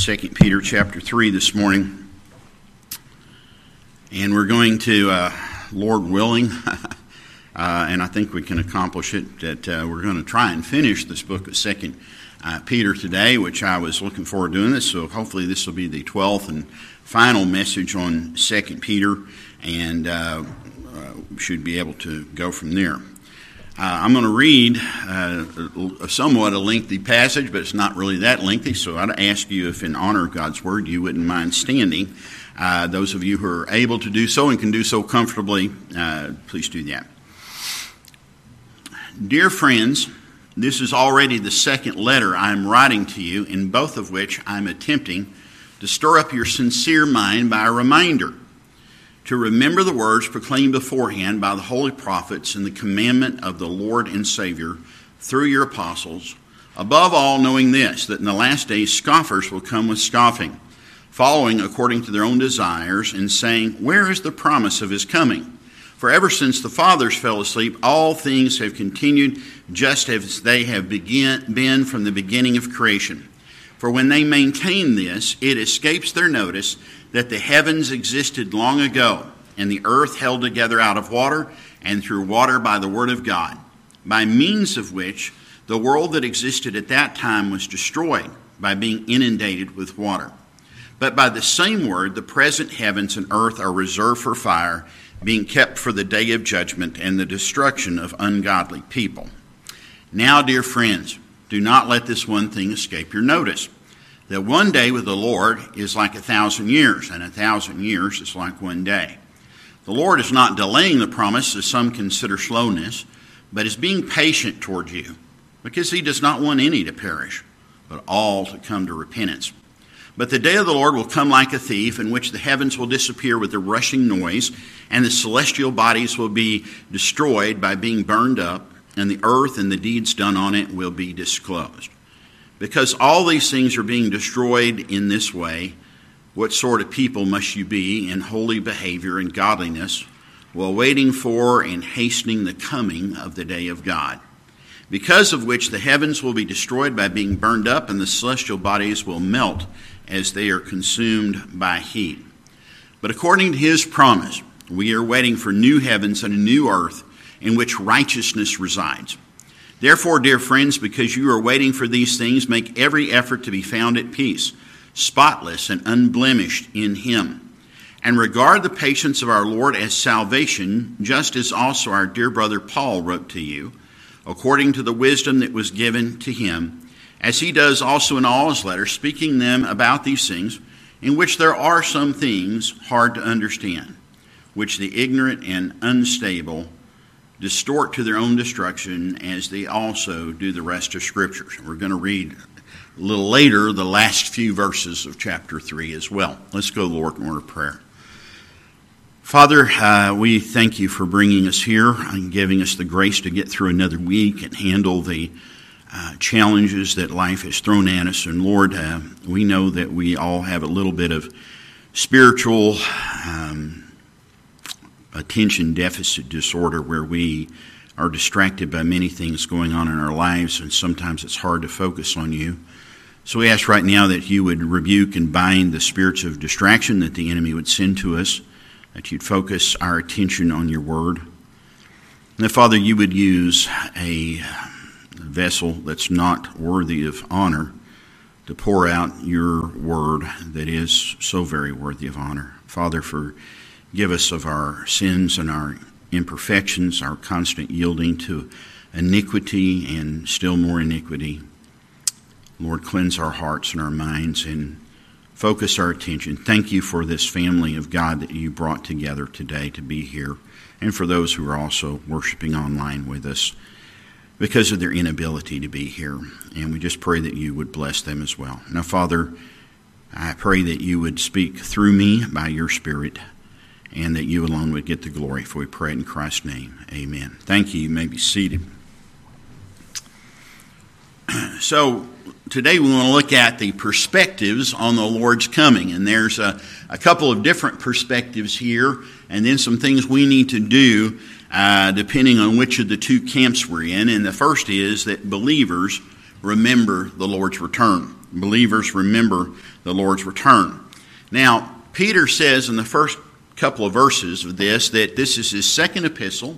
2 Peter chapter 3 this morning. And we're going to, uh, Lord willing, uh, and I think we can accomplish it, that uh, we're going to try and finish this book of 2 uh, Peter today, which I was looking forward to doing this. So hopefully this will be the 12th and final message on 2 Peter, and uh, uh, should be able to go from there. Uh, I'm going to read uh, somewhat a lengthy passage, but it's not really that lengthy, so I'd ask you if, in honor of God's Word, you wouldn't mind standing. Uh, those of you who are able to do so and can do so comfortably, uh, please do that. Dear friends, this is already the second letter I am writing to you, in both of which I'm attempting to stir up your sincere mind by a reminder to remember the words proclaimed beforehand by the holy prophets and the commandment of the Lord and Savior through your apostles. Above all, knowing this, that in the last days scoffers will come with scoffing, following according to their own desires, and saying, Where is the promise of his coming? For ever since the fathers fell asleep, all things have continued just as they have begin, been from the beginning of creation. For when they maintain this, it escapes their notice that the heavens existed long ago, and the earth held together out of water, and through water by the word of God, by means of which the world that existed at that time was destroyed by being inundated with water. But by the same word, the present heavens and earth are reserved for fire, being kept for the day of judgment and the destruction of ungodly people. Now, dear friends, do not let this one thing escape your notice that one day with the Lord is like a thousand years, and a thousand years is like one day. The Lord is not delaying the promise, as some consider slowness, but is being patient toward you, because he does not want any to perish, but all to come to repentance. But the day of the Lord will come like a thief, in which the heavens will disappear with a rushing noise, and the celestial bodies will be destroyed by being burned up, and the earth and the deeds done on it will be disclosed. Because all these things are being destroyed in this way, what sort of people must you be in holy behavior and godliness while waiting for and hastening the coming of the day of God? Because of which the heavens will be destroyed by being burned up, and the celestial bodies will melt as they are consumed by heat. But according to his promise, we are waiting for new heavens and a new earth in which righteousness resides. Therefore, dear friends, because you are waiting for these things, make every effort to be found at peace, spotless and unblemished in Him. And regard the patience of our Lord as salvation, just as also our dear brother Paul wrote to you, according to the wisdom that was given to him, as he does also in all his letters, speaking them about these things, in which there are some things hard to understand, which the ignorant and unstable distort to their own destruction as they also do the rest of scriptures. We're going to read a little later the last few verses of chapter 3 as well. Let's go, Lord, in order of prayer. Father, uh, we thank you for bringing us here and giving us the grace to get through another week and handle the uh, challenges that life has thrown at us. And Lord, uh, we know that we all have a little bit of spiritual um, attention deficit disorder where we are distracted by many things going on in our lives, and sometimes it's hard to focus on you. So we ask right now that you would rebuke and bind the spirits of distraction that the enemy would send to us, that you'd focus our attention on your word. And that, Father, you would use a vessel that's not worthy of honor to pour out your word that is so very worthy of honor. Father, for Give us of our sins and our imperfections, our constant yielding to iniquity and still more iniquity. Lord, cleanse our hearts and our minds and focus our attention. Thank you for this family of God that you brought together today to be here, and for those who are also worshiping online with us because of their inability to be here. And we just pray that you would bless them as well. Now, Father, I pray that you would speak through me by your Spirit and that you alone would get the glory. For we pray in Christ's name. Amen. Thank you. You may be seated. So, today we want to look at the perspectives on the Lord's coming. And there's a, a couple of different perspectives here, and then some things we need to do uh, depending on which of the two camps we're in. And the first is that believers remember the Lord's return. Believers remember the Lord's return. Now, Peter says in the first couple of verses of this that this is his second epistle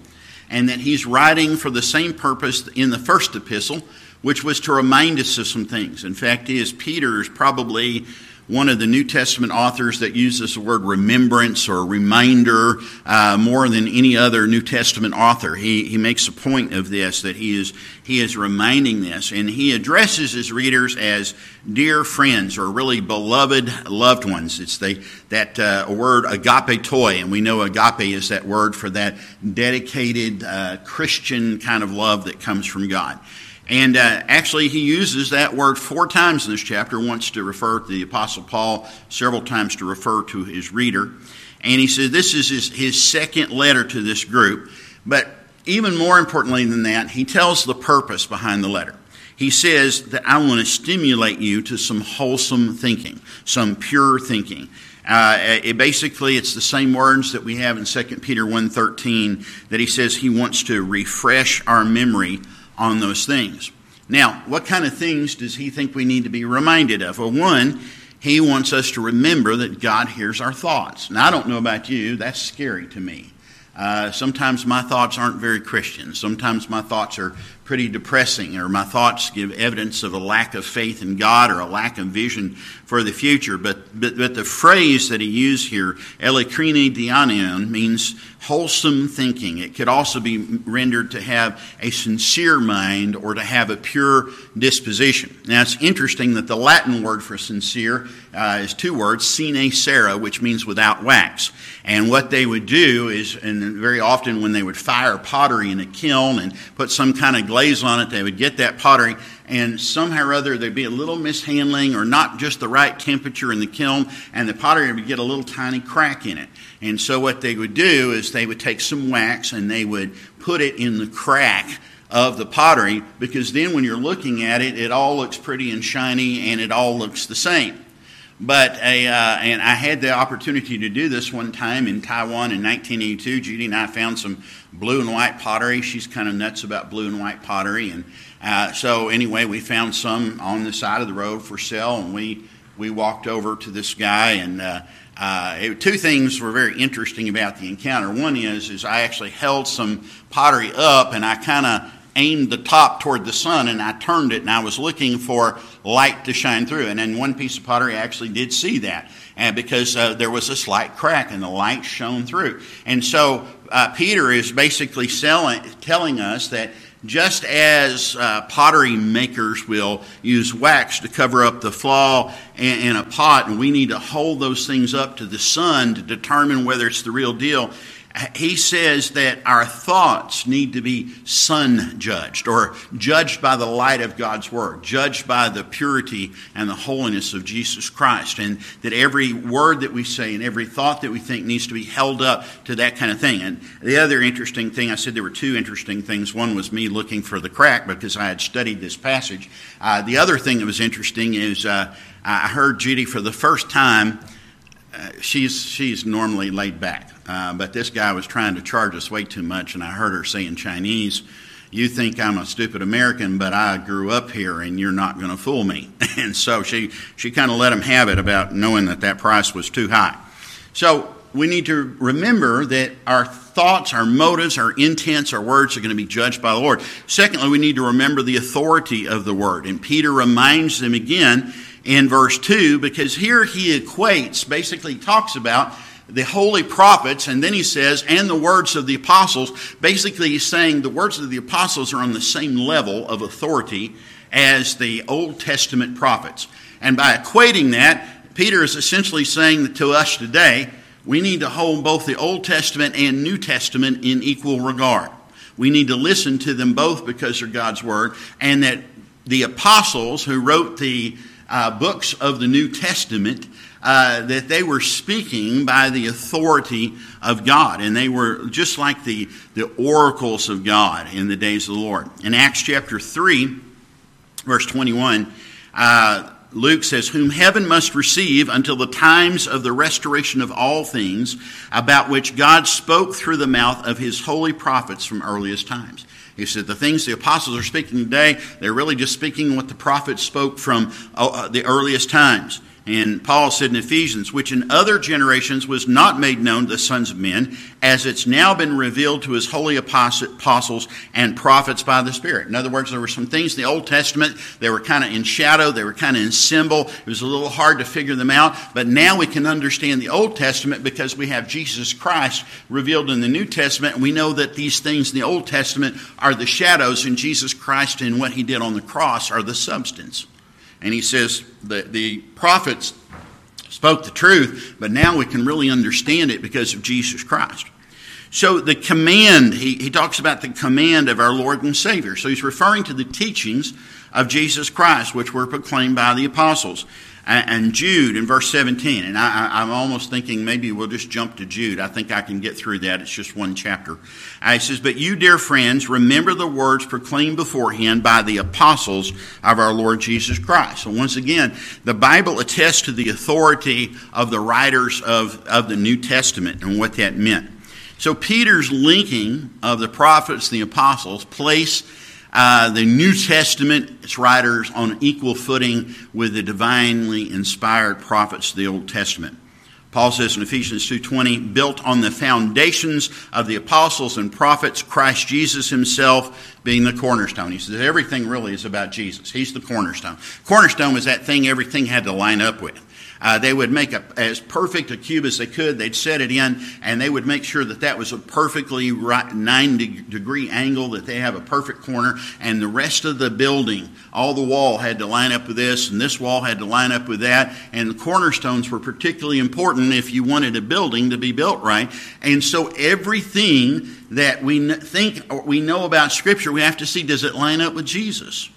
and that he's writing for the same purpose in the first epistle, which was to remind us of some things. In fact, is Peter is probably one of the New Testament authors that uses the word remembrance or reminder uh, more than any other New Testament author. He, he makes a point of this, that he is, he is reminding this, and he addresses his readers as dear friends or really beloved loved ones. It's the, that uh, word agapetoi, and we know agape is that word for that dedicated uh, Christian kind of love that comes from God. And uh, actually, he uses that word four times in this chapter, once to refer to the Apostle Paul, several times to refer to his reader. And he says this is his, his second letter to this group. But even more importantly than that, he tells the purpose behind the letter. He says that I want to stimulate you to some wholesome thinking, some pure thinking. Uh, it basically, it's the same words that we have in 2 Peter 1.13 that he says he wants to refresh our memory on those things. Now, what kind of things does he think we need to be reminded of? Well, one, he wants us to remember that God hears our thoughts. Now, I don't know about you, that's scary to me. Uh, sometimes my thoughts aren't very Christian. Sometimes my thoughts are pretty depressing, or my thoughts give evidence of a lack of faith in God or a lack of vision for the future. But, but, but the phrase that he used here, eilikrine dianoian, means wholesome thinking. It could also be rendered to have a sincere mind or to have a pure disposition. Now, it's interesting that the Latin word for sincere uh, is two words, sine cera, which means without wax. And what they would do is, and very often when they would fire pottery in a kiln and put some kind of glaze on it, they would get that pottery and somehow or other there'd be a little mishandling or not just the right temperature in the kiln, and the pottery would get a little tiny crack in it. And so what they would do is they would take some wax and they would put it in the crack of the pottery because then when you're looking at it, it all looks pretty and shiny and it all looks the same. But a, uh, and I had the opportunity to do this one time in Taiwan in 1982. Judy and I found some blue and white pottery. She's kind of nuts about blue and white pottery, and uh, so anyway, we found some on the side of the road for sale, and we we walked over to this guy, and uh, uh, it, two things were very interesting about the encounter. One is is I actually held some pottery up, and I kind of aimed the top toward the sun, and I turned it, and I was looking for light to shine through. And then one piece of pottery I actually did see that, and because uh, there was a slight crack, and the light shone through. And so uh, Peter is basically selling, telling us that just as uh, pottery makers will use wax to cover up the flaw in, in, a pot, and we need to hold those things up to the sun to determine whether it's the real deal, he says that our thoughts need to be sun judged or judged by the light of God's Word, judged by the purity and the holiness of Jesus Christ, and that every word that we say and every thought that we think needs to be held up to that kind of thing. And the other interesting thing, I said there were two interesting things. One was me looking for the crack because I had studied this passage. Uh, the other thing that was interesting is uh, I heard Judy for the first time. Uh, she's she's normally laid back. Uh, but this guy was trying to charge us way too much, and I heard her say in Chinese, You think I'm a stupid American, but I grew up here, and you're not going to fool me. and so she, she kind of let him have it about knowing that that price was too high. So we need to remember that our thoughts, our motives, our intents, our words are going to be judged by the Lord. Secondly, we need to remember the authority of the word. And Peter reminds them again in verse 2 because here he equates, basically talks about the holy prophets, and then he says, and the words of the apostles. Basically, he's saying the words of the apostles are on the same level of authority as the Old Testament prophets. And by equating that, Peter is essentially saying to us today, we need to hold both the Old Testament and New Testament in equal regard. We need to listen to them both because they're God's Word, and that the apostles who wrote the uh, books of the New Testament uh, that they were speaking by the authority of God, and they were just like the, the oracles of God in the days of the Lord. In Acts chapter 3, verse 21, uh, Luke says, Whom heaven must receive until the times of the restoration of all things, about which God spoke through the mouth of his holy prophets from earliest times. He said the things the apostles are speaking today, they're really just speaking what the prophets spoke from uh, the earliest times. And Paul said in Ephesians, which in other generations was not made known to the sons of men, as it's now been revealed to his holy apostles and prophets by the Spirit. In other words, there were some things in the Old Testament, they were kind of in shadow, they were kind of in symbol. It was a little hard to figure them out, but now we can understand the Old Testament because we have Jesus Christ revealed in the New Testament, and we know that these things in the Old Testament are the shadows, and Jesus Christ and what he did on the cross are the substance. And he says that the prophets spoke the truth, but now we can really understand it because of Jesus Christ. So the command, he, he talks about the command of our Lord and Savior. So he's referring to the teachings of Jesus Christ, which were proclaimed by the apostles and Jude in verse 17. And I, am almost thinking maybe we'll just jump to Jude. I think I can get through that. It's just one chapter. Uh, says, But you, dear friends, remember the words proclaimed beforehand by the apostles of our Lord Jesus Christ. So once again, the Bible attests to the authority of the writers of, of the New Testament and what that meant. So Peter's linking of the prophets and the apostles place uh, the New Testament, its writers on equal footing with the divinely inspired prophets of the Old Testament. Paul says in Ephesians 2:20, built on the foundations of the apostles and prophets, Christ Jesus himself being the cornerstone. He says everything really is about Jesus. He's the cornerstone. Cornerstone was that thing everything had to line up with. Uh, they would make a, as perfect a cube as they could. They'd set it in, and they would make sure that that was a perfectly right, nine degree angle, that they have a perfect corner, and the rest of the building, all the wall had to line up with this, and this wall had to line up with that, and the cornerstones were particularly important if you wanted a building to be built right. And so everything that we think we know about Scripture, we have to see does it line up with Jesus?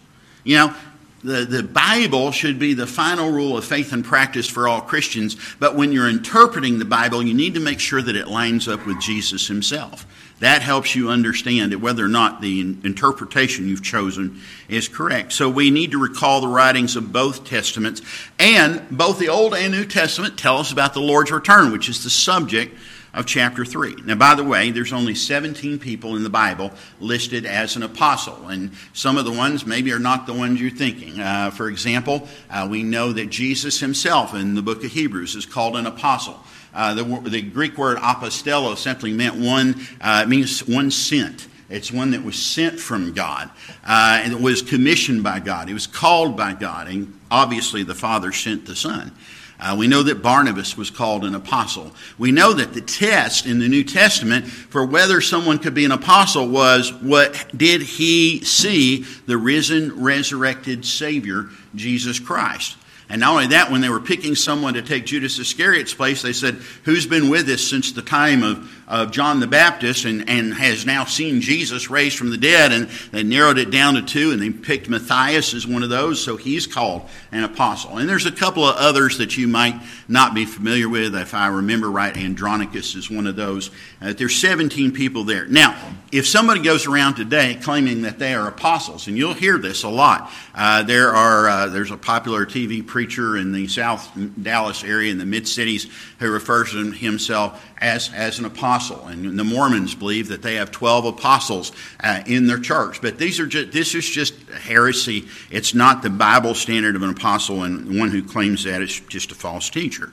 You know, the, the Bible should be the final rule of faith and practice for all Christians, but when you're interpreting the Bible, you need to make sure that it lines up with Jesus himself. That helps you understand whether or not the interpretation you've chosen is correct. So we need to recall the writings of both Testaments, and both the Old and New Testament tell us about the Lord's return, which is the subject of chapter 3. Now, by the way, there's only 17 people in the Bible listed as an apostle, and some of the ones maybe are not the ones you're thinking. Uh, for example, uh, we know that Jesus himself in the book of Hebrews is called an apostle. Uh, the, the, Greek word apostello simply meant one, uh, it means one sent. It's one that was sent from God uh, and it was commissioned by God. It was called by God, and obviously the Father sent the Son. Uh, we know that Barnabas was called an apostle. We know that the test in the New Testament for whether someone could be an apostle was what did he see the risen, resurrected Savior, Jesus Christ? And not only that, when they were picking someone to take Judas Iscariot's place, they said, Who's been with us since the time of, of John the Baptist and, and has now seen Jesus raised from the dead? And they narrowed it down to two, and they picked Matthias as one of those, so he's called an apostle. And there's a couple of others that you might not be familiar with. If I remember right, Andronicus is one of those. Uh, there's 17 people there. Now, if somebody goes around today claiming that they are apostles, and you'll hear this a lot, uh, there are uh, there's a popular TV preacher in the South Dallas area in the mid cities who refers to himself as as an apostle, and the Mormons believe that they have 12 apostles uh, in their church. But these are just, this is just heresy. It's not the Bible standard of an apostle, and one who claims that is just a false teacher.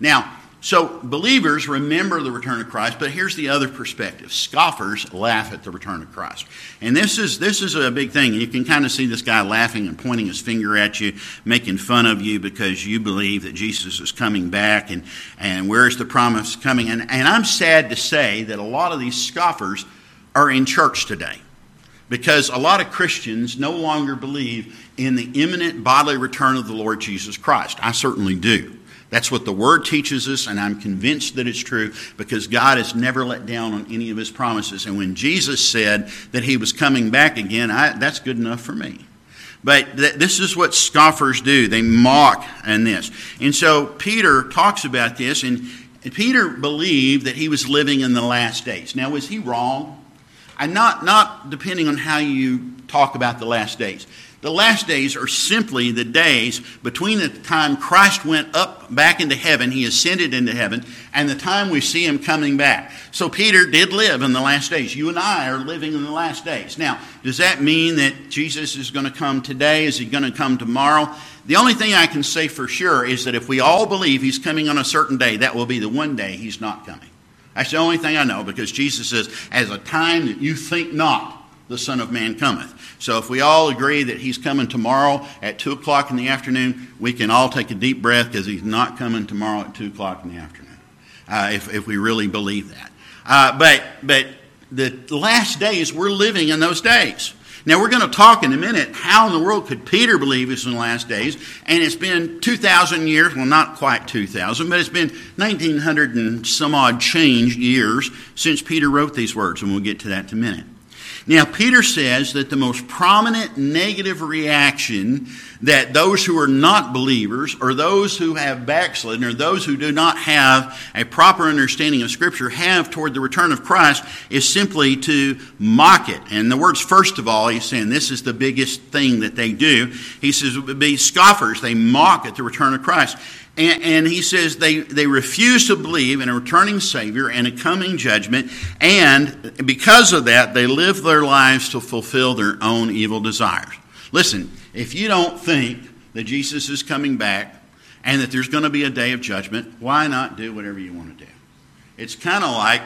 Now so believers remember the return of Christ, but here's the other perspective. Scoffers laugh at the return of Christ. And this is this is a big thing. You can kind of see this guy laughing and pointing his finger at you, making fun of you because you believe that Jesus is coming back and, and where's the promise coming? And, and I'm sad to say that a lot of these scoffers are in church today because a lot of Christians no longer believe in the imminent bodily return of the Lord Jesus Christ. I certainly do. That's what the Word teaches us, and I'm convinced that it's true because God has never let down on any of His promises. And when Jesus said that He was coming back again, I, that's good enough for me. But th- this is what scoffers do. They mock in this. And so Peter talks about this, and, and Peter believed that he was living in the last days. Now, was he wrong? And not, not depending on how you talk about the last days. The last days are simply the days between the time Christ went up back into heaven, he ascended into heaven, and the time we see him coming back. So Peter did live in the last days. You and I are living in the last days. Now, does that mean that Jesus is going to come today? Is he going to come tomorrow? The only thing I can say for sure is that if we all believe he's coming on a certain day, that will be the one day he's not coming. That's the only thing I know because Jesus says, as a time that you think not, the Son of Man cometh. So if we all agree that he's coming tomorrow at 2 o'clock in the afternoon, we can all take a deep breath because he's not coming tomorrow at 2 o'clock in the afternoon, uh, if, if we really believe that. Uh, but, but the last days, we're living in those days. Now, we're going to talk in a minute how in the world could Peter believe it's in the last days? And it's been 2,000 years, well, not quite 2,000, but it's been 1,900 and some odd changed years since Peter wrote these words, and we'll get to that in a minute. Now, Peter says that the most prominent negative reaction that those who are not believers, or those who have backslidden, or those who do not have a proper understanding of Scripture have toward the return of Christ is simply to mock it. And the words, first of all, he's saying this is the biggest thing that they do. He says, be scoffers. They mock at the return of Christ. And, and, he says they, they refuse to believe in a returning Savior and a coming judgment, and because of that, they live their lives to fulfill their own evil desires. Listen, if you don't think that Jesus is coming back and that there's going to be a day of judgment, why not do whatever you want to do? It's kind of like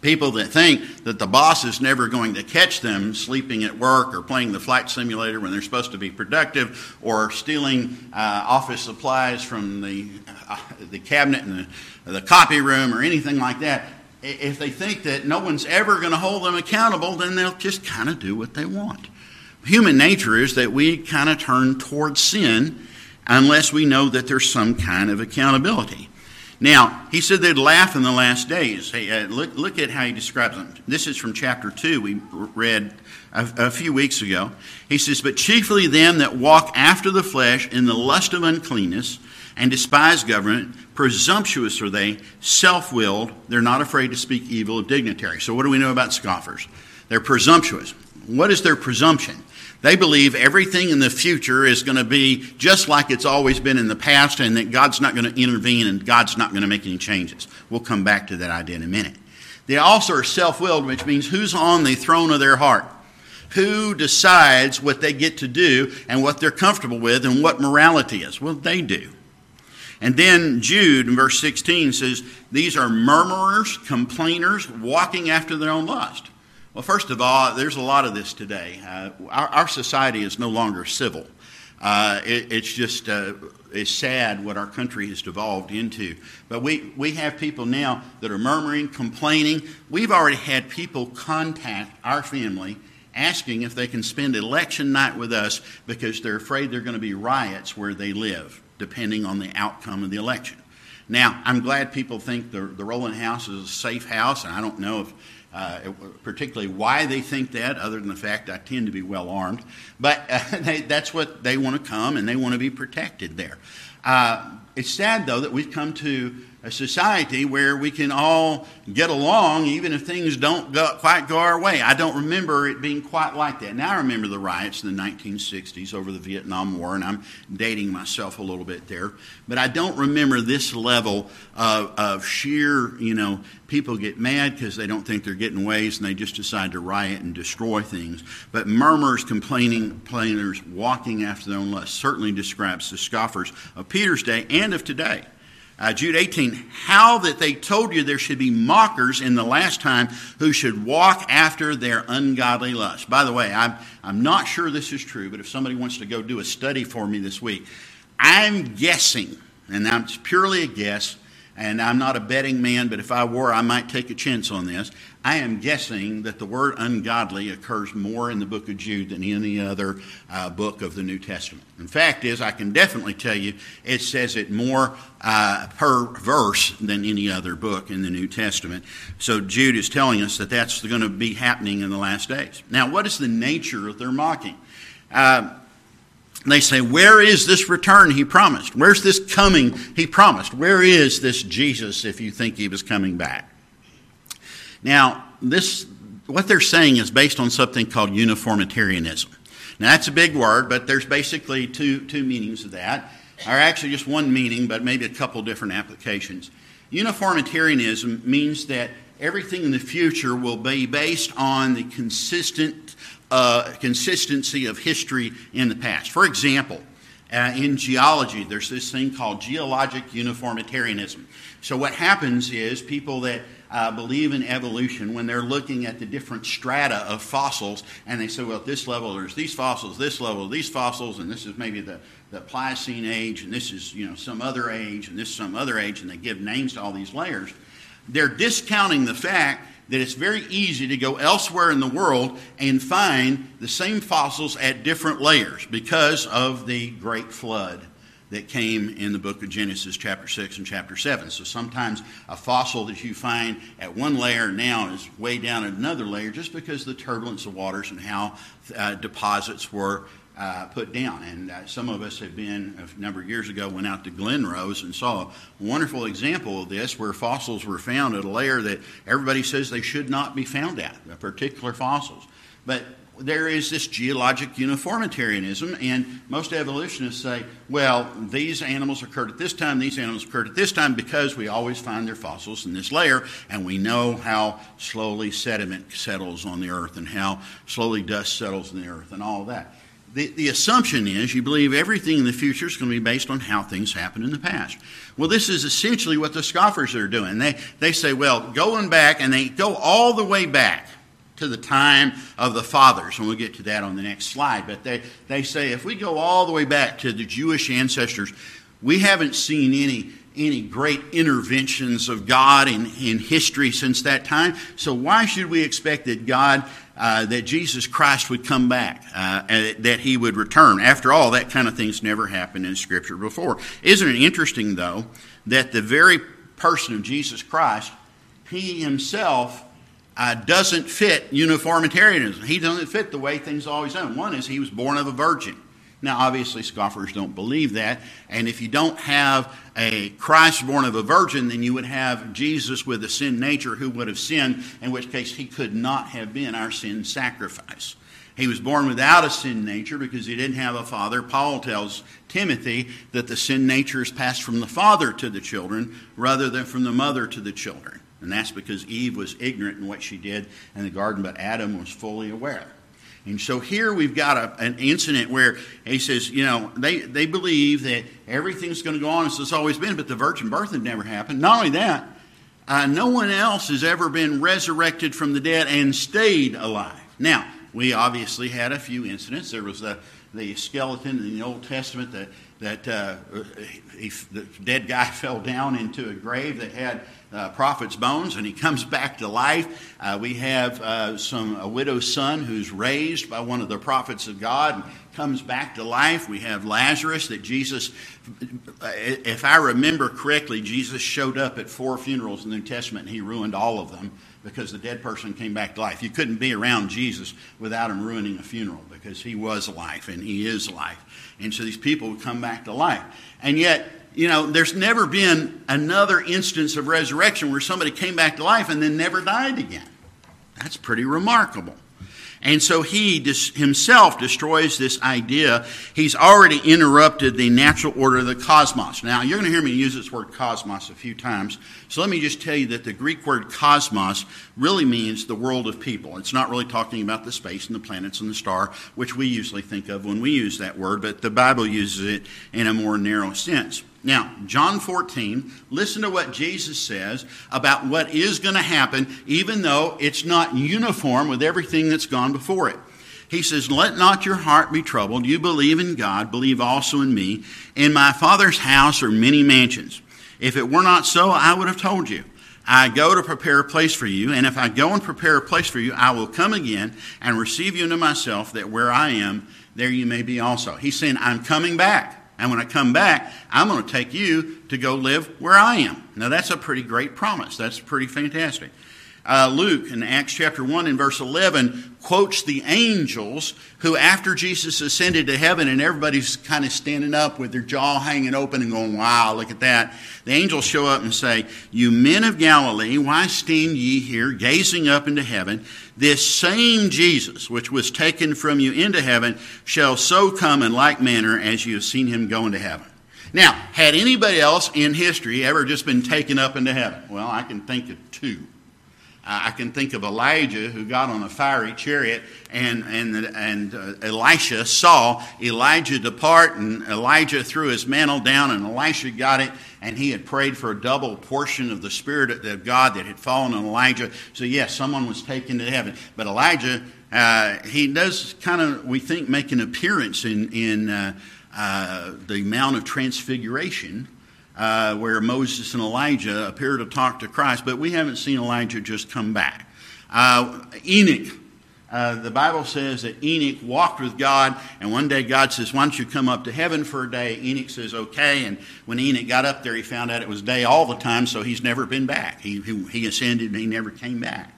people that think that the boss is never going to catch them sleeping at work or playing the flight simulator when they're supposed to be productive or stealing uh, office supplies from the, uh, the cabinet in the, the copy room or anything like that. If they think that no one's ever going to hold them accountable, then they'll just kind of do what they want. Human nature is that we kind of turn towards sin unless we know that there's some kind of accountability. Now, he said they'd laugh in the last days. Hey, uh, look, look at how he describes them. This is from chapter 2, we read a, a few weeks ago. He says, But chiefly them that walk after the flesh in the lust of uncleanness and despise government, presumptuous are they, self willed, they're not afraid to speak evil of dignitaries. So, what do we know about scoffers? They're presumptuous. What is their presumption? They believe everything in the future is going to be just like it's always been in the past and that God's not going to intervene and God's not going to make any changes. We'll come back to that idea in a minute. They also are self willed, which means who's on the throne of their heart? Who decides what they get to do and what they're comfortable with and what morality is? Well, they do. And then Jude in verse 16 says, These are murmurers, complainers, walking after their own lust. Well, first of all, there's a lot of this today. Uh, our, our, society is no longer civil. Uh, it, it's just uh, it's sad what our country has devolved into. But we, we have people now that are murmuring, complaining. We've already had people contact our family asking if they can spend election night with us because they're afraid there are going to be riots where they live, depending on the outcome of the election. Now, I'm glad people think the, the Rowland House is a safe house, and I don't know if uh, particularly why they think that, other than the fact I tend to be well armed. But uh, they, that's what they want to come and they want to be protected there. Uh, it's sad, though, that we've come to a society where we can all get along even if things don't go, quite go our way. I don't remember it being quite like that. Now I remember the riots in the 1960s over the Vietnam War, and I'm dating myself a little bit there. But I don't remember this level of, of sheer, you know, people get mad because they don't think they're getting ways and they just decide to riot and destroy things. But murmurs, complaining, complainers, walking after their own lust certainly describes the scoffers of Peter's day and of today. Uh, Jude 18, how that they told you there should be mockers in the last time who should walk after their ungodly lust. By the way, I'm, I'm not sure this is true, but if somebody wants to go do a study for me this week, I'm guessing, and it's purely a guess, and I'm not a betting man, but if I were, I might take a chance on this. I am guessing that the word ungodly occurs more in the book of Jude than any other uh, book of the New Testament. In fact, is I can definitely tell you it says it more uh, per verse than any other book in the New Testament. So Jude is telling us that that's going to be happening in the last days. Now, what is the nature of their mocking? Uh, they say, Where is this return he promised? Where's this coming he promised? Where is this Jesus if you think he was coming back? Now, this, what they're saying is based on something called uniformitarianism. Now, that's a big word, but there's basically two, two meanings of that, or actually just one meaning, but maybe a couple different applications. Uniformitarianism means that everything in the future will be based on the consistent uh, consistency of history in the past. For example, uh, in geology, there's this thing called geologic uniformitarianism. So, what happens is people that uh, believe in evolution when they're looking at the different strata of fossils and they say, well, at this level there's these fossils, this level these fossils, and this is maybe the, the Pliocene age, and this is you know some other age, and this is some other age, and they give names to all these layers. They're discounting the fact that it's very easy to go elsewhere in the world and find the same fossils at different layers because of the Great Flood that came in the book of Genesis, chapter 6 and chapter 7. So sometimes a fossil that you find at one layer now is way down at another layer just because of the turbulence of waters and how uh, deposits were uh, put down. And uh, some of us have been, a number of years ago, went out to Glen Rose and saw a wonderful example of this where fossils were found at a layer that everybody says they should not be found at, particular fossils. But there is this geologic uniformitarianism, and most evolutionists say, well, these animals occurred at this time, these animals occurred at this time, because we always find their fossils in this layer, and we know how slowly sediment settles on the earth and how slowly dust settles in the earth and all that the, the assumption is you believe everything in the future is going to be based on how things happened in the past. Well, this is essentially what the scoffers are doing. They, they say, well, going back, and they go all the way back to the time of the fathers, and we'll get to that on the next slide. But they, they say if we go all the way back to the Jewish ancestors, we haven't seen any any great interventions of God in, in history since that time. So why should we expect that God uh, that Jesus Christ would come back, uh, that he would return. After all, that kind of thing's never happened in Scripture before. Isn't it interesting, though, that the very person of Jesus Christ, he himself uh, doesn't fit uniformitarianism. He doesn't fit the way things always done. One is he was born of a virgin. Now, obviously, scoffers don't believe that. And if you don't have a Christ born of a virgin, then you would have Jesus with a sin nature who would have sinned, in which case he could not have been our sin sacrifice. He was born without a sin nature because he didn't have a father. Paul tells Timothy that the sin nature is passed from the father to the children rather than from the mother to the children. And that's because Eve was ignorant in what she did in the garden, but Adam was fully aware. And so here we've got a, an incident where he says, you know, they, they believe that everything's going to go on as it's always been, but the virgin birth had never happened. Not only that, uh, no one else has ever been resurrected from the dead and stayed alive. Now, we obviously had a few incidents. There was the, the skeleton in the Old Testament that, that uh, he, the dead guy fell down into a grave that had uh, prophet's bones and he comes back to life. Uh, we have uh, some a widow's son who's raised by one of the prophets of God and comes back to life. We have Lazarus that Jesus, if I remember correctly, Jesus showed up at four funerals in the New Testament and he ruined all of them because the dead person came back to life. You couldn't be around Jesus without him ruining a funeral because he was life and he is life. And so these people would come back to life. And yet, you know, there's never been another instance of resurrection where somebody came back to life and then never died again. That's pretty remarkable. And so he dis- himself destroys this idea. He's already interrupted the natural order of the cosmos. Now, you're going to hear me use this word cosmos a few times. So let me just tell you that the Greek word cosmos really means the world of people. It's not really talking about the space and the planets and the star, which we usually think of when we use that word, but the Bible uses it in a more narrow sense. Now, John 14, listen to what Jesus says about what is going to happen, even though it's not uniform with everything that's gone before it. He says, Let not your heart be troubled. You believe in God, believe also in me. In my Father's house are many mansions. If it were not so, I would have told you. I go to prepare a place for you, and if I go and prepare a place for you, I will come again and receive you unto myself, that where I am, there you may be also. He's saying, I'm coming back. And when I come back, I'm going to take you to go live where I am. Now, that's a pretty great promise. That's pretty fantastic. Uh, Luke in Acts chapter 1 and verse 11 quotes the angels who, after Jesus ascended to heaven and everybody's kind of standing up with their jaw hanging open and going, wow, look at that. The angels show up and say, You men of Galilee, why stand ye here gazing up into heaven? This same Jesus, which was taken from you into heaven, shall so come in like manner as you have seen him go into heaven. Now, had anybody else in history ever just been taken up into heaven? Well, I can think of two. I can think of Elijah who got on a fiery chariot, and, and, and uh, Elisha saw Elijah depart, and Elijah threw his mantle down, and Elisha got it, and he had prayed for a double portion of the Spirit of God that had fallen on Elijah. So, yes, someone was taken to heaven. But Elijah, uh, he does kind of, we think, make an appearance in, in uh, uh the Mount of Transfiguration uh, where Moses and Elijah appear to talk to Christ, but we haven't seen Elijah just come back. Uh, Enoch, uh, the Bible says that Enoch walked with God, and one day God says, Why don't you come up to heaven for a day? Enoch says, Okay. And when Enoch got up there, he found out it was day all the time, so he's never been back. He, he, he ascended and he never came back.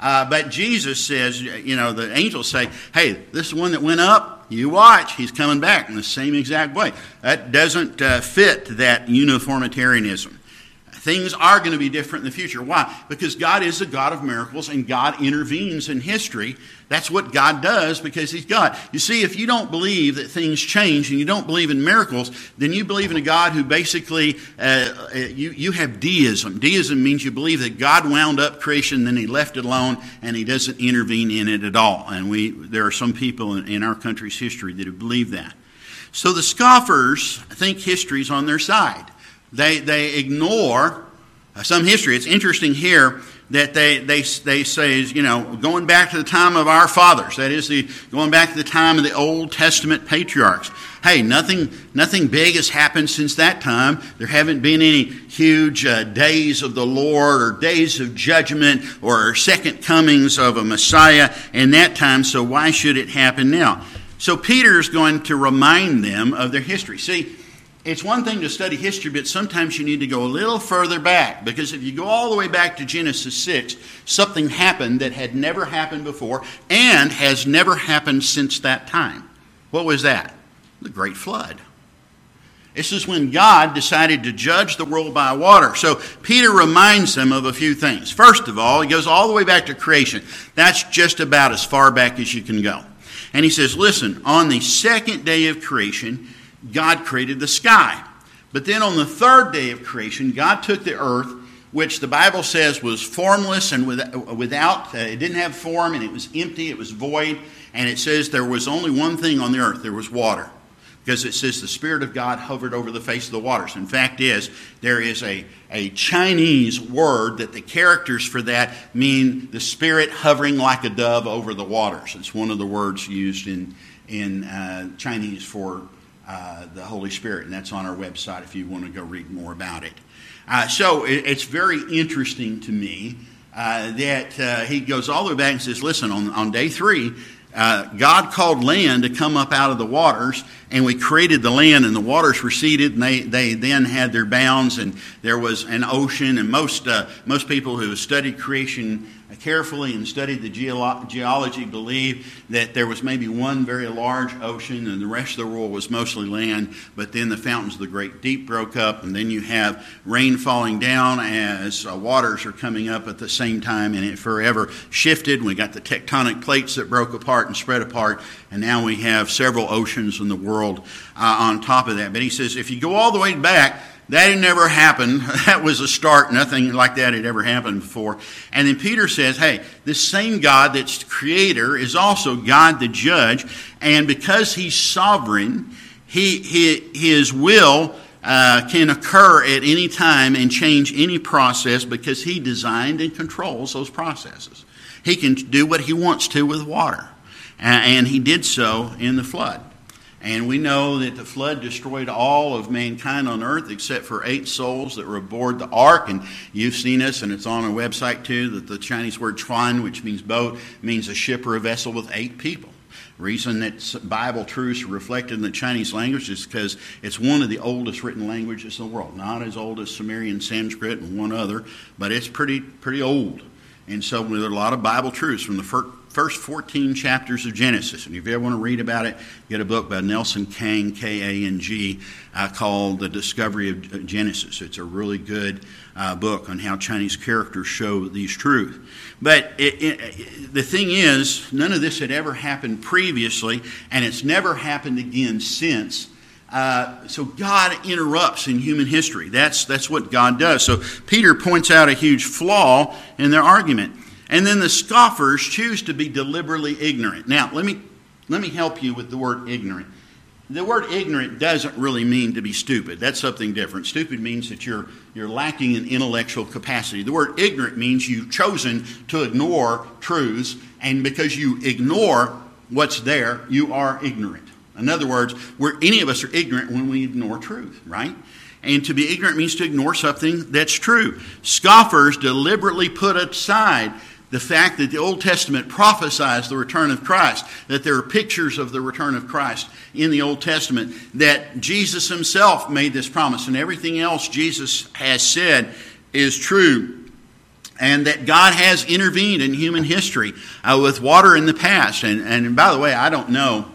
Uh, but Jesus says, you know, the angels say, hey, this one that went up, you watch, he's coming back in the same exact way. That doesn't uh, fit that uniformitarianism. Things are going to be different in the future. Why? Because God is a God of miracles and God intervenes in history. That's what God does because He's God. You see, if you don't believe that things change and you don't believe in miracles, then you believe in a God who basically, uh, uh, you, you have deism. Deism means you believe that God wound up creation, then He left it alone, and He doesn't intervene in it at all. And we, there are some people in, in our country's history that have believed that. So the scoffers think history's on their side. They, they ignore some history. It's interesting here that they, they, they say, you know, going back to the time of our fathers, that is, the, going back to the time of the Old Testament patriarchs. Hey, nothing, nothing big has happened since that time. There haven't been any huge uh, days of the Lord or days of judgment or second comings of a Messiah in that time, so why should it happen now? So Peter's going to remind them of their history. See, it's one thing to study history, but sometimes you need to go a little further back because if you go all the way back to Genesis 6, something happened that had never happened before and has never happened since that time. What was that? The Great Flood. This is when God decided to judge the world by water. So Peter reminds them of a few things. First of all, he goes all the way back to creation. That's just about as far back as you can go. And he says, Listen, on the second day of creation, God created the sky. But then on the third day of creation, God took the earth, which the Bible says was formless and without, uh, it didn't have form and it was empty, it was void. And it says there was only one thing on the earth there was water. Because it says the Spirit of God hovered over the face of the waters. In fact, is there is a, a Chinese word that the characters for that mean the Spirit hovering like a dove over the waters. It's one of the words used in, in uh, Chinese for uh, the Holy Spirit, and that's on our website if you want to go read more about it. Uh, so it, it's very interesting to me uh, that uh, he goes all the way back and says, listen, on, on day three, uh, God called land to come up out of the waters, and we created the land, and the waters receded, and they, they then had their bounds, and there was an ocean. And most uh, most people who have studied creation carefully and studied the geolo- geology believe that there was maybe one very large ocean and the rest of the world was mostly land, but then the fountains of the great deep broke up, and then you have rain falling down as uh, waters are coming up at the same time, and it forever shifted. We got the tectonic plates that broke apart and spread apart, and now we have several oceans in the world uh, on top of that. But he says if you go all the way back, that had never happened. That was a start. Nothing like that had ever happened before. And then Peter says, hey, this same God that's creator is also God the judge. And because he's sovereign, he, he his will uh, can occur at any time and change any process because he designed and controls those processes. He can do what he wants to with water. And he did so in the flood. And we know that the flood destroyed all of mankind on earth except for eight souls that were aboard the ark. And you've seen us, and it's on our website too, that the Chinese word chuan, which means boat, means a ship or a vessel with eight people. reason that Bible truths are reflected in the Chinese language is because it's one of the oldest written languages in the world. Not as old as Sumerian Sanskrit and one other, but it's pretty, pretty old. And so there are a lot of Bible truths from the first 14 chapters of Genesis. And if you ever want to read about it, get a book by Nelson Kang, K A N G, uh, called The Discovery of Genesis. It's a really good uh, book on how Chinese characters show these truths. But it, it, the thing is, none of this had ever happened previously, and it's never happened again since. Uh, so God interrupts in human history. That's, that's what God does. So Peter points out a huge flaw in their argument. And then the scoffers choose to be deliberately ignorant. Now, let me, let me help you with the word ignorant. The word ignorant doesn't really mean to be stupid. That's something different. Stupid means that you're, you're lacking in intellectual capacity. The word ignorant means you've chosen to ignore truths, and because you ignore what's there, you are ignorant. In other words, we're, any of us are ignorant when we ignore truth, right? And to be ignorant means to ignore something that's true. Scoffers deliberately put aside the fact that the Old Testament prophesies the return of Christ, that there are pictures of the return of Christ in the Old Testament, that Jesus himself made this promise, and everything else Jesus has said is true, and that God has intervened in human history uh, with water in the past. And, and by the way, I don't know.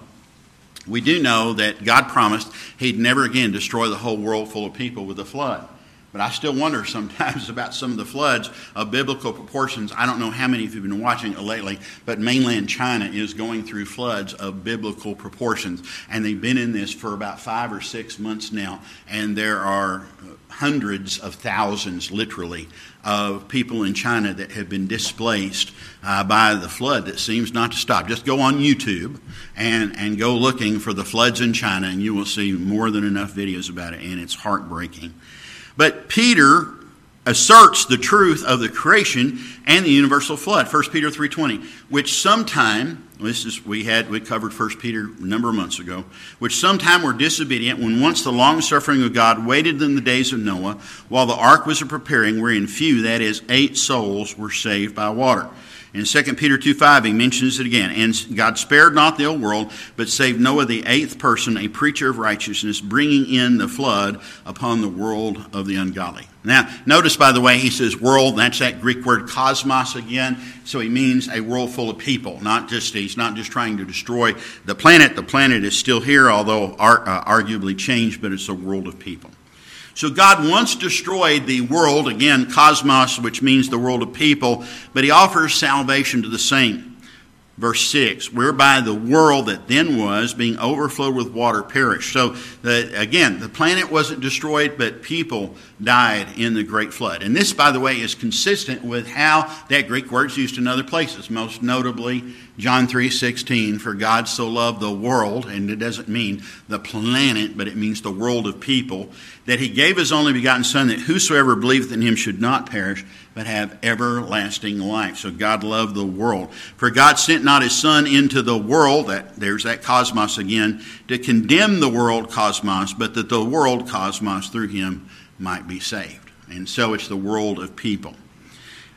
We do know that God promised He'd never again destroy the whole world full of people with a flood. But I still wonder sometimes about some of the floods of biblical proportions. I don't know how many of you have been watching it lately, but mainland China is going through floods of biblical proportions. And they've been in this for about five or six months now. And there are hundreds of thousands, literally, of people in China that have been displaced uh, by the flood that seems not to stop. Just go on YouTube and, and go looking for the floods in China, and you will see more than enough videos about it, and it's heartbreaking. But Peter asserts the truth of the creation and the universal flood 1 peter 3.20 which sometime this is we had we covered 1 peter a number of months ago which sometime were disobedient when once the long suffering of god waited in the days of noah while the ark was preparing wherein few that is eight souls were saved by water in 2 Peter 2 5, he mentions it again. And God spared not the old world, but saved Noah, the eighth person, a preacher of righteousness, bringing in the flood upon the world of the ungodly. Now, notice, by the way, he says world, that's that Greek word cosmos again. So he means a world full of people, not just, he's not just trying to destroy the planet. The planet is still here, although uh, arguably changed, but it's a world of people. So God once destroyed the world, again, cosmos, which means the world of people, but he offers salvation to the saint. Verse 6, whereby the world that then was, being overflowed with water, perished. So, the, again, the planet wasn't destroyed, but people died in the great flood. And this, by the way, is consistent with how that Greek word is used in other places, most notably John 3:16 for God so loved the world and it doesn't mean the planet but it means the world of people that he gave his only begotten son that whosoever believeth in him should not perish but have everlasting life. So God loved the world. For God sent not his son into the world that there's that cosmos again to condemn the world cosmos but that the world cosmos through him might be saved. And so it's the world of people.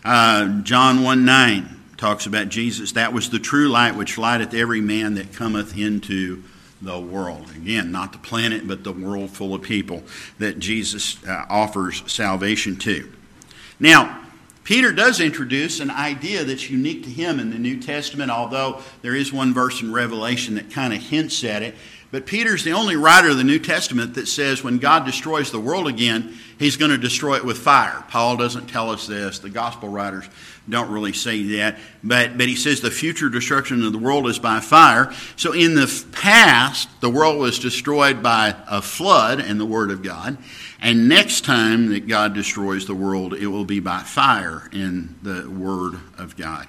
Uh, John 1 9 talks about Jesus. That was the true light which lighteth every man that cometh into the world. Again, not the planet, but the world full of people that Jesus uh, offers salvation to. Now, Peter does introduce an idea that's unique to him in the New Testament, although there is one verse in Revelation that kind of hints at it. But Peter's the only writer of the New Testament that says when God destroys the world again, he's going to destroy it with fire. Paul doesn't tell us this. The gospel writers don't really say that. But, but he says the future destruction of the world is by fire. So in the past, the world was destroyed by a flood and the word of God. And next time that God destroys the world, it will be by fire in the word of God.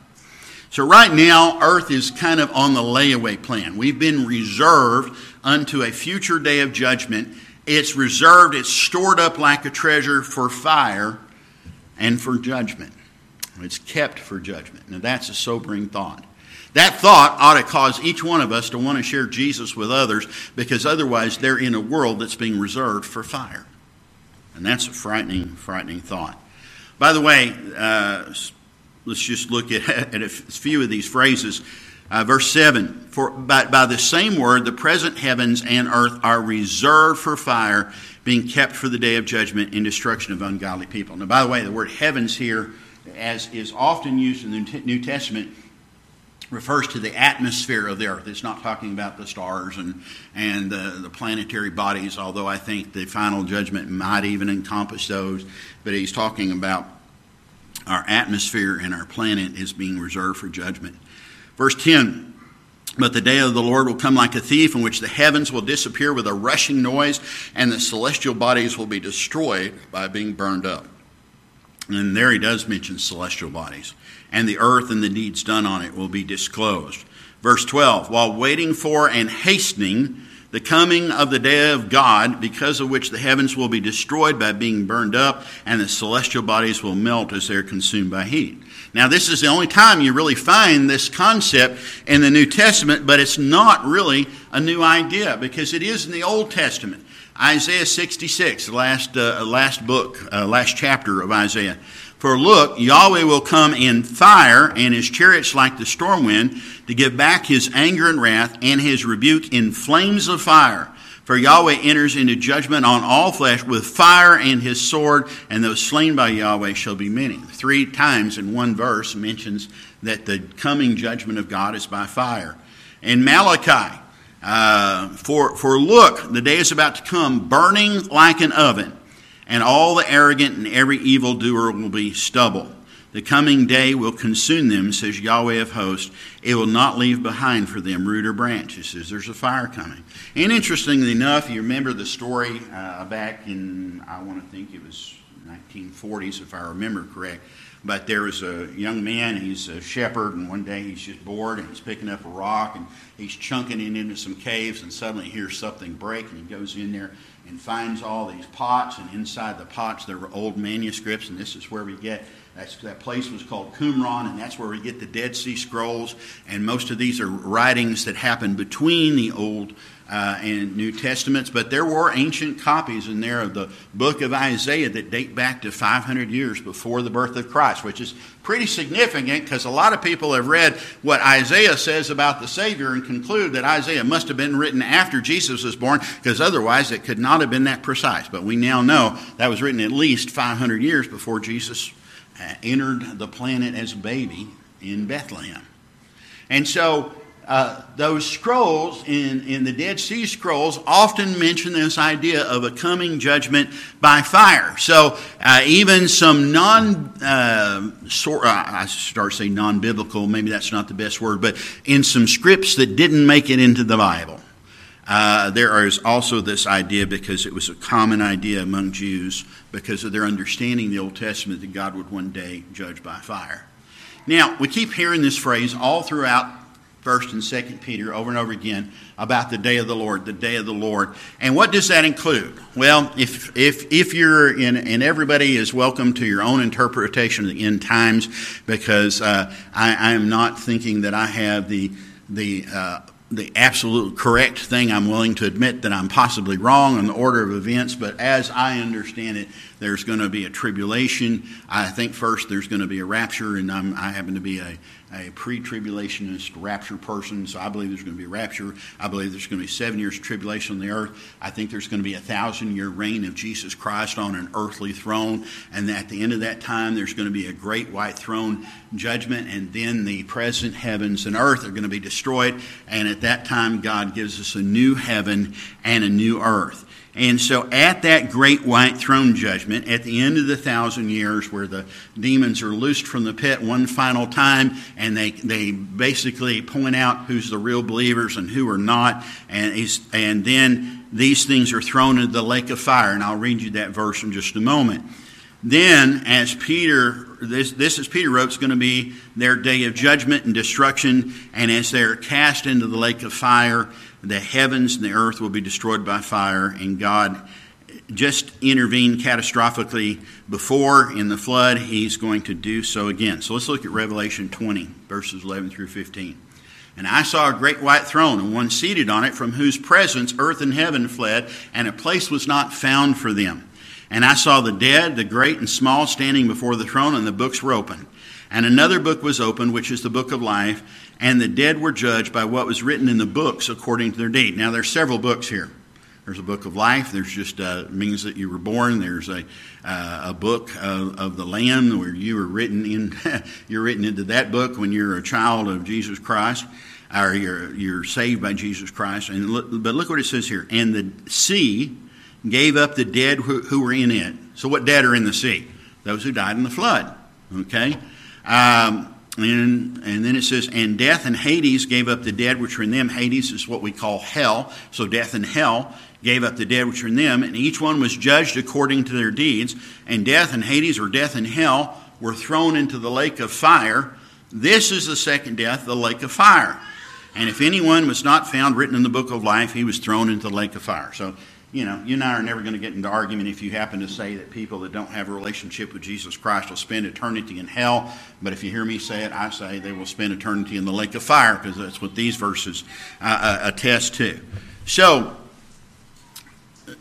So, right now, Earth is kind of on the layaway plan. We've been reserved unto a future day of judgment. It's reserved, it's stored up like a treasure for fire and for judgment. It's kept for judgment. Now, that's a sobering thought. That thought ought to cause each one of us to want to share Jesus with others because otherwise they're in a world that's being reserved for fire. And that's a frightening, frightening thought. By the way, uh, let's just look at, at a few of these phrases. Uh, verse 7 For by, by the same word, the present heavens and earth are reserved for fire, being kept for the day of judgment and destruction of ungodly people. Now, by the way, the word heavens here as is often used in the New Testament, refers to the atmosphere of the earth. It's not talking about the stars and, and the, the planetary bodies, although I think the final judgment might even encompass those. But he's talking about our atmosphere and our planet is being reserved for judgment. Verse 10 but the day of the Lord will come like a thief, in which the heavens will disappear with a rushing noise, and the celestial bodies will be destroyed by being burned up. And there he does mention celestial bodies. And the earth and the deeds done on it will be disclosed. Verse 12 While waiting for and hastening the coming of the day of God, because of which the heavens will be destroyed by being burned up, and the celestial bodies will melt as they're consumed by heat. Now, this is the only time you really find this concept in the New Testament, but it's not really a new idea because it is in the Old Testament. Isaiah 66, last, uh, last book, uh, last chapter of Isaiah. For look, Yahweh will come in fire, and his chariots like the storm wind, to give back his anger and wrath, and his rebuke in flames of fire. For Yahweh enters into judgment on all flesh with fire and his sword, and those slain by Yahweh shall be many. Three times in one verse mentions that the coming judgment of God is by fire. In Malachi, uh, for, for look, the day is about to come, burning like an oven and all the arrogant and every evildoer will be stubble. The coming day will consume them, says Yahweh of hosts. It will not leave behind for them root or branch. Says there's a fire coming. And interestingly enough, you remember the story uh, back in, I want to think it was 1940s, if I remember correct. But there was a young man, he's a shepherd, and one day he's just bored and he's picking up a rock and he's chunking it into some caves, and suddenly he hears something break and he goes in there and finds all these pots, and inside the pots there were old manuscripts, and this is where we get that place was called Qumran, and that's where we get the Dead Sea Scrolls. And most of these are writings that happened between the Old uh, and New Testaments, but there were ancient copies in there of the book of Isaiah that date back to 500 years before the birth of Christ, which is pretty significant because a lot of people have read what Isaiah says about the Savior and conclude that Isaiah must have been written after Jesus was born because otherwise it could not have been that precise. But we now know that was written at least 500 years before Jesus uh, entered the planet as a baby in Bethlehem. And so uh, those scrolls in, in the Dead Sea Scrolls often mention this idea of a coming judgment by fire. So uh, even some non, uh, uh, I start saying non biblical, maybe that's not the best word, but in some scripts that didn't make it into the Bible. Uh, there is also this idea because it was a common idea among Jews because of their understanding the Old Testament that God would one day judge by fire. Now, we keep hearing this phrase all throughout First and Second Peter over and over again about the day of the Lord, the day of the Lord. And what does that include? Well, if if if you're in, and everybody is welcome to your own interpretation of the end times, because uh, I, I, am not thinking that I have the the uh, the absolute correct thing. I'm willing to admit that I'm possibly wrong on the order of events, but as I understand it, there's going to be a tribulation. I think first there's going to be a rapture, and I'm, i happen to be a, a pre tribulationist rapture person, so I believe there's going to be a rapture. I believe there's going to be seven years of tribulation on the earth. I think there's going to be a thousand year reign of Jesus Christ on an earthly throne, and at the end of that time, there's going to be a great white throne judgment, and then the present heavens and earth are going to be destroyed, and at that time, God gives us a new heaven and a new earth. And so, at that great white throne judgment, at the end of the thousand years, where the demons are loosed from the pit one final time, and they, they basically point out who's the real believers and who are not, and, and then these things are thrown into the lake of fire. And I'll read you that verse in just a moment. Then, as Peter, this, this as Peter wrote, it's going to be their day of judgment and destruction, and as they're cast into the lake of fire, the heavens and the earth will be destroyed by fire, and God just intervened catastrophically before in the flood. He's going to do so again. So let's look at Revelation 20, verses 11 through 15. And I saw a great white throne, and one seated on it, from whose presence earth and heaven fled, and a place was not found for them. And I saw the dead, the great and small, standing before the throne, and the books were opened. And another book was opened, which is the book of life and the dead were judged by what was written in the books according to their deed. Now, there's several books here. There's a book of life. There's just uh, means that you were born. There's a uh, a book of, of, the Lamb where you were written in. you're written into that book when you're a child of Jesus Christ, or you're you're saved by Jesus Christ. And look, but look what it says here. And the sea gave up the dead who, who were in it. So what dead are in the sea? Those who died in the flood. Okay. Um, and, and then it says, and death and Hades gave up the dead which were in them. Hades is what we call hell. So death and hell gave up the dead which were in them, and each one was judged according to their deeds. And death and Hades, or death and hell, were thrown into the lake of fire. This is the second death, the lake of fire. And if anyone was not found written in the book of life, he was thrown into the lake of fire. So you know, you and I are never going to get into argument if you happen to say that people that don't have a relationship with Jesus Christ will spend eternity in hell. But if you hear me say it, I say they will spend eternity in the lake of fire because that's what these verses uh, uh, attest to. So,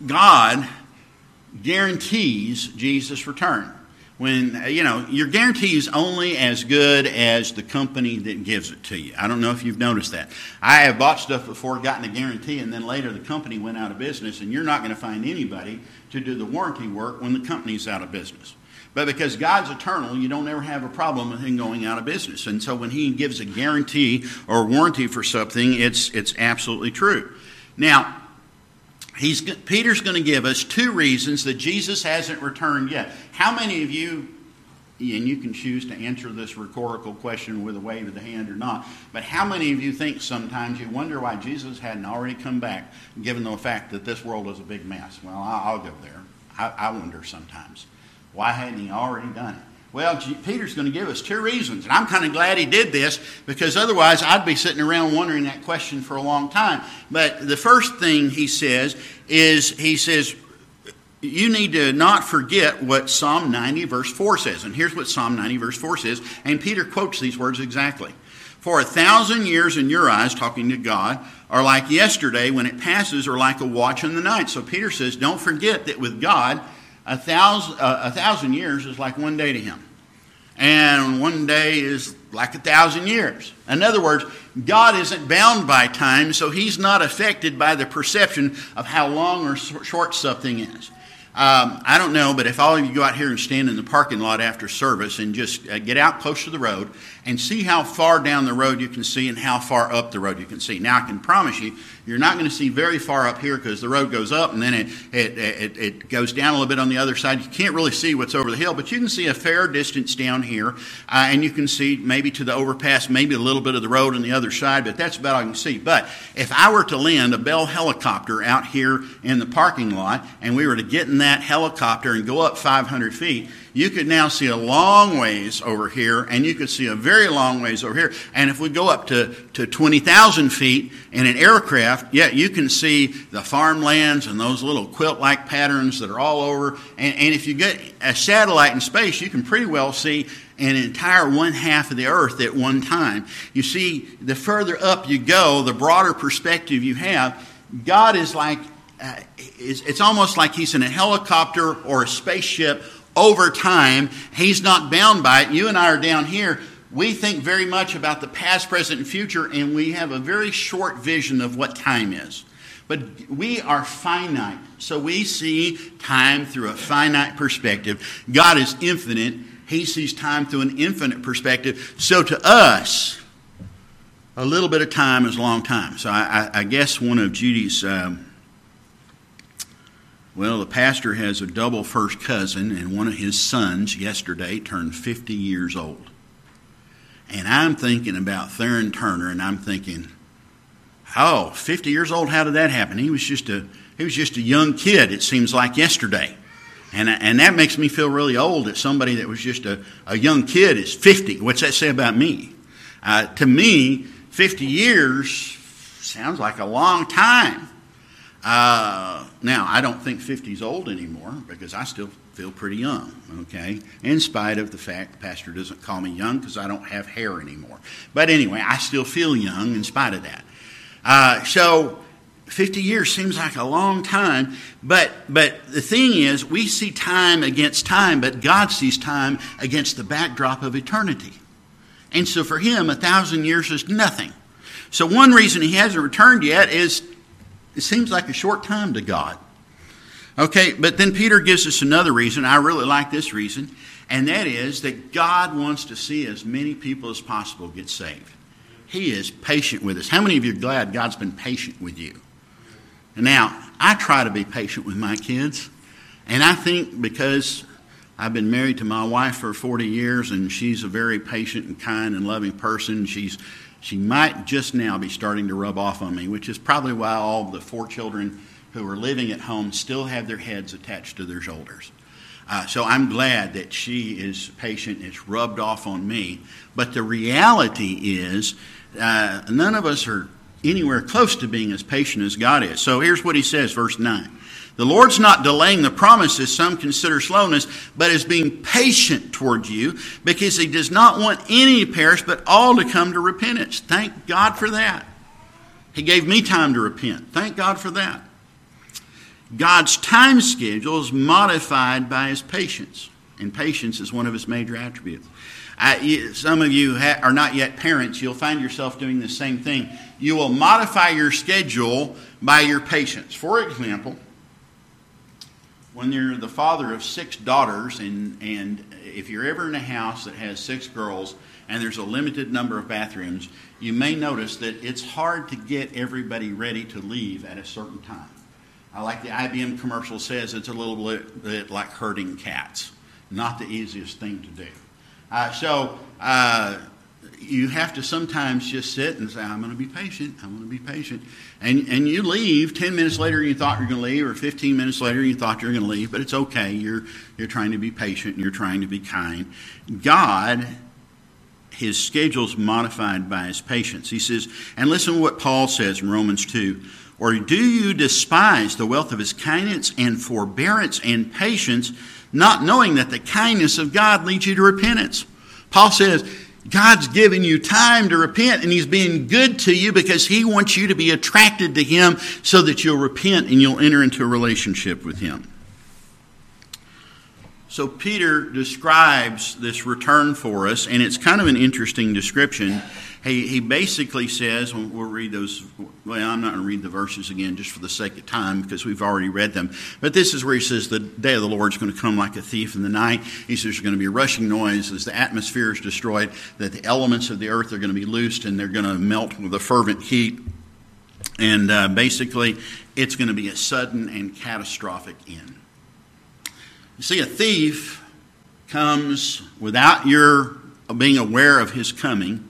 God guarantees Jesus' return when you know your guarantee is only as good as the company that gives it to you. I don't know if you've noticed that. I have bought stuff before, gotten a guarantee, and then later the company went out of business, and you're not going to find anybody to do the warranty work when the company's out of business. But because God's eternal, you don't ever have a problem with him going out of business. And so when he gives a guarantee or warranty for something, it's it's absolutely true. Now, He's, Peter's going to give us two reasons that Jesus hasn't returned yet. How many of you, and you can choose to answer this rhetorical question with a wave of the hand or not, but how many of you think sometimes you wonder why Jesus hadn't already come back, given the fact that this world is a big mess? Well, I'll go there. I, I wonder sometimes. Why hadn't he already done it? Well, Peter's going to give us two reasons. And I'm kind of glad he did this because otherwise I'd be sitting around wondering that question for a long time. But the first thing he says is he says, you need to not forget what Psalm 90, verse 4 says. And here's what Psalm 90, verse 4 says. And Peter quotes these words exactly. For a thousand years in your eyes, talking to God, are like yesterday when it passes, or like a watch in the night. So Peter says, don't forget that with God, a thousand, uh, a thousand years is like one day to him. And one day is like a thousand years. In other words, God isn't bound by time, so he's not affected by the perception of how long or short something is. Um, I don't know, but if all of you go out here and stand in the parking lot after service and just uh, get out close to the road and see how far down the road you can see and how far up the road you can see. Now, I can promise you, you're not going to see very far up here because the road goes up and then it, it, it, it, goes down a little bit on the other side. You can't really see what's over the hill, but you can see a fair distance down here, uh, and you can see maybe to the overpass, maybe a little bit of the road on the other side, but that's about all you can see. But if I were to land a Bell helicopter out here in the parking lot and we were to get in that helicopter and go up 500 feet, you could now see a long ways over here, and you could see a very long ways over here. And if we go up to, to 20,000 feet in an aircraft, yeah, you can see the farmlands and those little quilt like patterns that are all over. And, and if you get a satellite in space, you can pretty well see an entire one half of the earth at one time. You see, the further up you go, the broader perspective you have. God is like, uh, it's almost like he's in a helicopter or a spaceship over time. He's not bound by it. You and I are down here. We think very much about the past, present, and future, and we have a very short vision of what time is. But we are finite, so we see time through a finite perspective. God is infinite, He sees time through an infinite perspective. So to us, a little bit of time is a long time. So I, I guess one of Judy's. Um, well, the pastor has a double first cousin, and one of his sons yesterday turned 50 years old. And I'm thinking about Theron Turner, and I'm thinking, oh, 50 years old, how did that happen? He was just a, he was just a young kid, it seems like yesterday. And, and that makes me feel really old that somebody that was just a, a young kid is 50. What's that say about me? Uh, to me, 50 years sounds like a long time. Uh, now, I don't think 50 is old anymore because I still feel pretty young, okay? In spite of the fact the pastor doesn't call me young because I don't have hair anymore. But anyway, I still feel young in spite of that. Uh, so, 50 years seems like a long time, but, but the thing is, we see time against time, but God sees time against the backdrop of eternity. And so for him, a thousand years is nothing. So one reason he hasn't returned yet is it seems like a short time to God. Okay, but then Peter gives us another reason. I really like this reason, and that is that God wants to see as many people as possible get saved. He is patient with us. How many of you are glad God's been patient with you? Now, I try to be patient with my kids, and I think because I've been married to my wife for 40 years, and she's a very patient and kind and loving person. She's she might just now be starting to rub off on me, which is probably why all the four children who are living at home still have their heads attached to their shoulders. Uh, so I'm glad that she is patient. It's rubbed off on me. But the reality is, uh, none of us are anywhere close to being as patient as God is. So here's what he says, verse 9. The Lord's not delaying the promises some consider slowness, but is being patient toward you because he does not want any to perish, but all to come to repentance. Thank God for that. He gave me time to repent. Thank God for that. God's time schedule is modified by his patience, and patience is one of his major attributes. I, some of you ha- are not yet parents. You'll find yourself doing the same thing. You will modify your schedule by your patience. For example, when you're the father of six daughters, and, and if you're ever in a house that has six girls and there's a limited number of bathrooms, you may notice that it's hard to get everybody ready to leave at a certain time. I like the IBM commercial says it's a little bit, bit like herding cats. Not the easiest thing to do. Uh, so uh, you have to sometimes just sit and say, I'm going to be patient. I'm going to be patient. And, and you leave. 10 minutes later, and you thought you were going to leave, or 15 minutes later, you thought you were going to leave, but it's okay. You're, you're trying to be patient and you're trying to be kind. God, his schedule's modified by his patience. He says, and listen to what Paul says in Romans 2. Or do you despise the wealth of his kindness and forbearance and patience, not knowing that the kindness of God leads you to repentance? Paul says, God's giving you time to repent and He's being good to you because He wants you to be attracted to Him so that you'll repent and you'll enter into a relationship with Him. So Peter describes this return for us, and it's kind of an interesting description. He, he basically says, we'll read those, well, I'm not going to read the verses again just for the sake of time because we've already read them. But this is where he says, The day of the Lord is going to come like a thief in the night. He says, There's going to be a rushing noise as the atmosphere is destroyed, that the elements of the earth are going to be loosed and they're going to melt with a fervent heat. And uh, basically, it's going to be a sudden and catastrophic end. You see, a thief comes without your being aware of his coming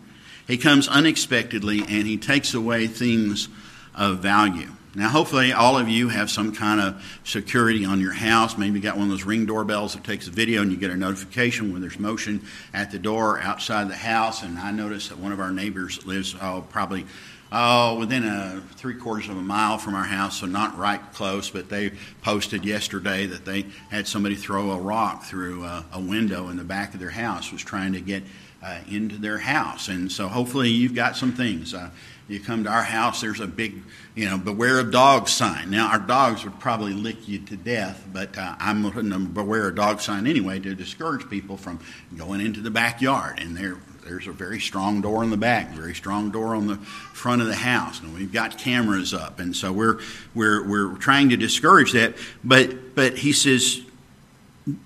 he comes unexpectedly and he takes away things of value. Now, hopefully, all of you have some kind of security on your house. Maybe you got one of those ring doorbells that takes a video and you get a notification when there's motion at the door outside the house. And I noticed that one of our neighbors lives oh, probably oh, within a three quarters of a mile from our house, so not right close, but they posted yesterday that they had somebody throw a rock through a, a window in the back of their house, was trying to get uh, into their house. And so hopefully you've got some things. Uh, you come to our house, there's a big, you know, beware of dogs sign. Now, our dogs would probably lick you to death, but uh, I'm putting a beware of dog sign anyway to discourage people from going into the backyard. And there, there's a very strong door in the back, very strong door on the front of the house, and we've got cameras up, and so we're we're we're trying to discourage that. But but he says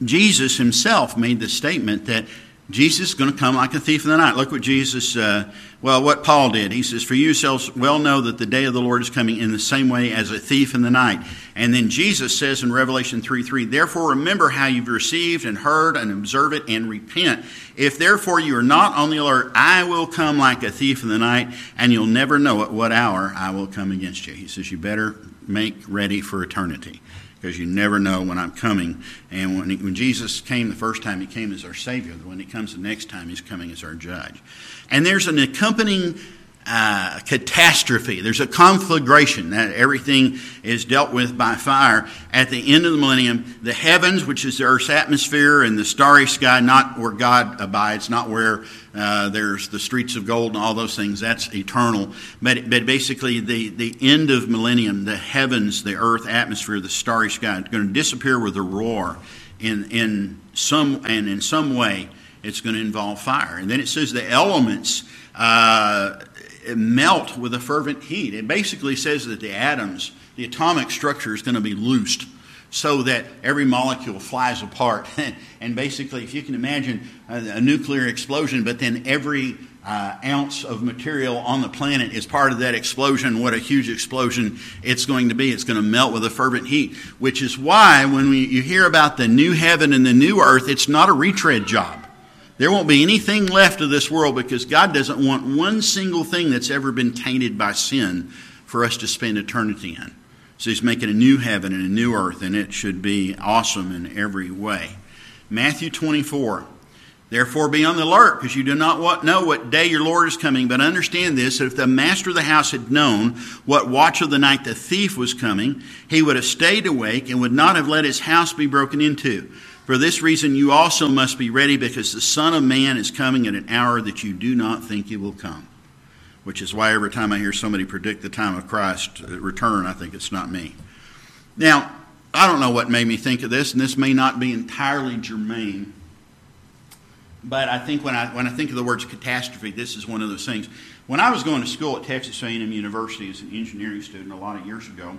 Jesus himself made the statement that Jesus is going to come like a thief in the night. Look what Jesus, uh, well, what Paul did. He says, For you yourselves well know that the day of the Lord is coming in the same way as a thief in the night. And then Jesus says in Revelation 3 3, Therefore remember how you've received and heard and observe it and repent. If therefore you are not on the alert, I will come like a thief in the night, and you'll never know at what hour I will come against you. He says, You better make ready for eternity because you never know when I'm coming. And when, he, when Jesus came the first time, he came as our Savior. When he comes the next time, he's coming as our judge. And there's an accompanying uh, catastrophe. There's a conflagration that everything is dealt with by fire. At the end of the millennium, the heavens, which is the earth's atmosphere, and the starry sky, not where God abides, not where uh, there's the streets of gold and all those things, that's eternal. But, but basically, the, the end of millennium, the heavens, the earth atmosphere, the starry sky, is going to disappear with a roar in, in some, and in some way, it's going to involve fire. And then it says the elements. Uh, melt with a fervent heat. It basically says that the atoms, the atomic structure is going to be loosed so that every molecule flies apart. and basically, if you can imagine a, a nuclear explosion, but then every uh, ounce of material on the planet is part of that explosion. What a huge explosion it's going to be. It's going to melt with a fervent heat, which is why when we, you hear about the new heaven and the new earth, it's not a retread job. There won't be anything left of this world because God doesn't want one single thing that's ever been tainted by sin for us to spend eternity in. So He's making a new heaven and a new earth, and it should be awesome in every way. Matthew 24. Therefore, be on the alert, because you do not know what day your Lord is coming. But understand this that if the master of the house had known what watch of the night the thief was coming, he would have stayed awake and would not have let his house be broken into. For this reason, you also must be ready, because the Son of Man is coming at an hour that you do not think he will come. Which is why every time I hear somebody predict the time of Christ's uh, return, I think it's not me. Now, I don't know what made me think of this, and this may not be entirely germane but I think when I when I think of the words catastrophe, this is one of those things. When I was going to school at Texas A&M University as an engineering student a lot of years ago,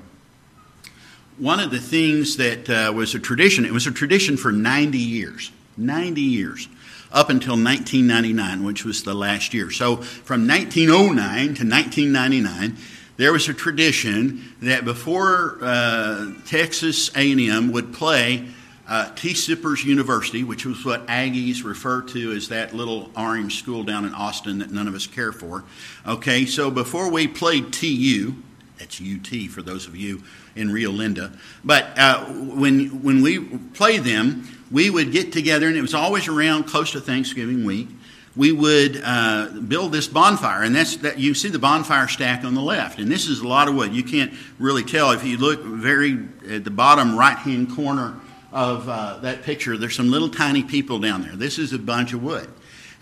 one of the things that uh, was a tradition, it was a tradition for 90 years, 90 years, up until 1999, which was the last year. So from 1909 to 1999, there was a tradition that before uh, Texas A&M would play uh, T. Sippers University, which was what Aggies refer to as that little orange school down in Austin that none of us care for. Okay, so before we played TU, that's UT for those of you in Rio Linda, but uh, when, when we played them, we would get together, and it was always around close to Thanksgiving week. We would uh, build this bonfire, and that's that. You see the bonfire stack on the left, and this is a lot of wood. You can't really tell if you look very at the bottom right hand corner of uh, that picture, there's some little tiny people down there. This is a bunch of wood.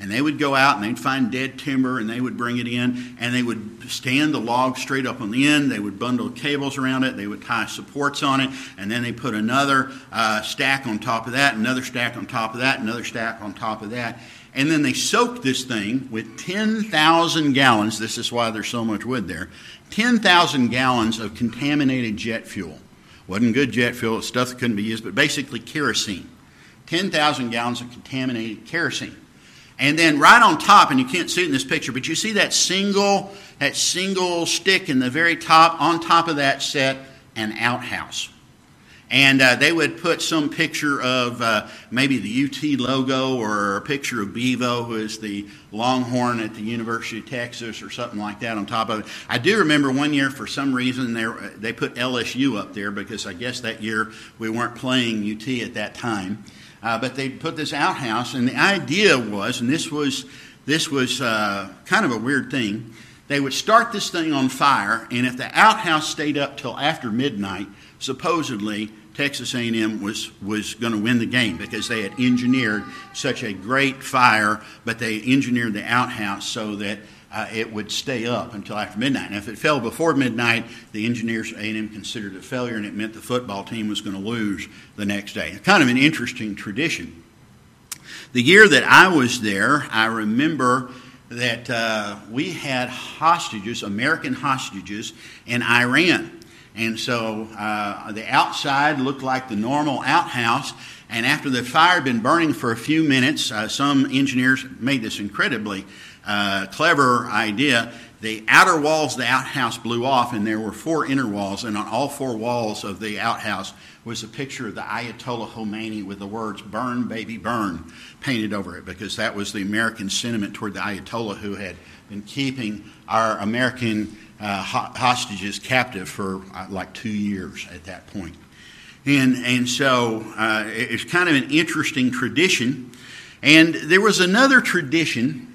And they would go out and they'd find dead timber and they would bring it in and they would stand the log straight up on the end. They would bundle cables around it. They would tie supports on it. And then they put another uh, stack on top of that, another stack on top of that, another stack on top of that. And then they soaked this thing with 10,000 gallons. This is why there's so much wood there 10,000 gallons of contaminated jet fuel. Wasn't good jet fuel, stuff that couldn't be used, but basically kerosene. 10,000 gallons of contaminated kerosene. And then right on top, and you can't see it in this picture, but you see that single, that single stick in the very top, on top of that set an outhouse and uh, they would put some picture of uh, maybe the UT logo or a picture of Bevo, who is the Longhorn at the University of Texas, or something like that on top of it. I do remember one year, for some reason, they, they put LSU up there because I guess that year we weren't playing UT at that time. Uh, but they put this outhouse, and the idea was, and this was this was uh, kind of a weird thing. They would start this thing on fire, and if the outhouse stayed up till after midnight, supposedly Texas A&M was, was going to win the game because they had engineered such a great fire, but they engineered the outhouse so that uh, it would stay up until after midnight. And if it fell before midnight, the engineers at A&M considered it a failure, and it meant the football team was going to lose the next day. Kind of an interesting tradition. The year that I was there, I remember that uh, we had hostages, American hostages, in Iran. And so uh, the outside looked like the normal outhouse. And after the fire had been burning for a few minutes, uh, some engineers made this incredibly uh, clever idea. The outer walls of the outhouse blew off, and there were four inner walls. And on all four walls of the outhouse was a picture of the Ayatollah Khomeini with the words "Burn, baby, burn" painted over it, because that was the American sentiment toward the Ayatollah who had been keeping our American uh, hostages captive for uh, like two years at that point. And, and so uh, it's kind of an interesting tradition. And there was another tradition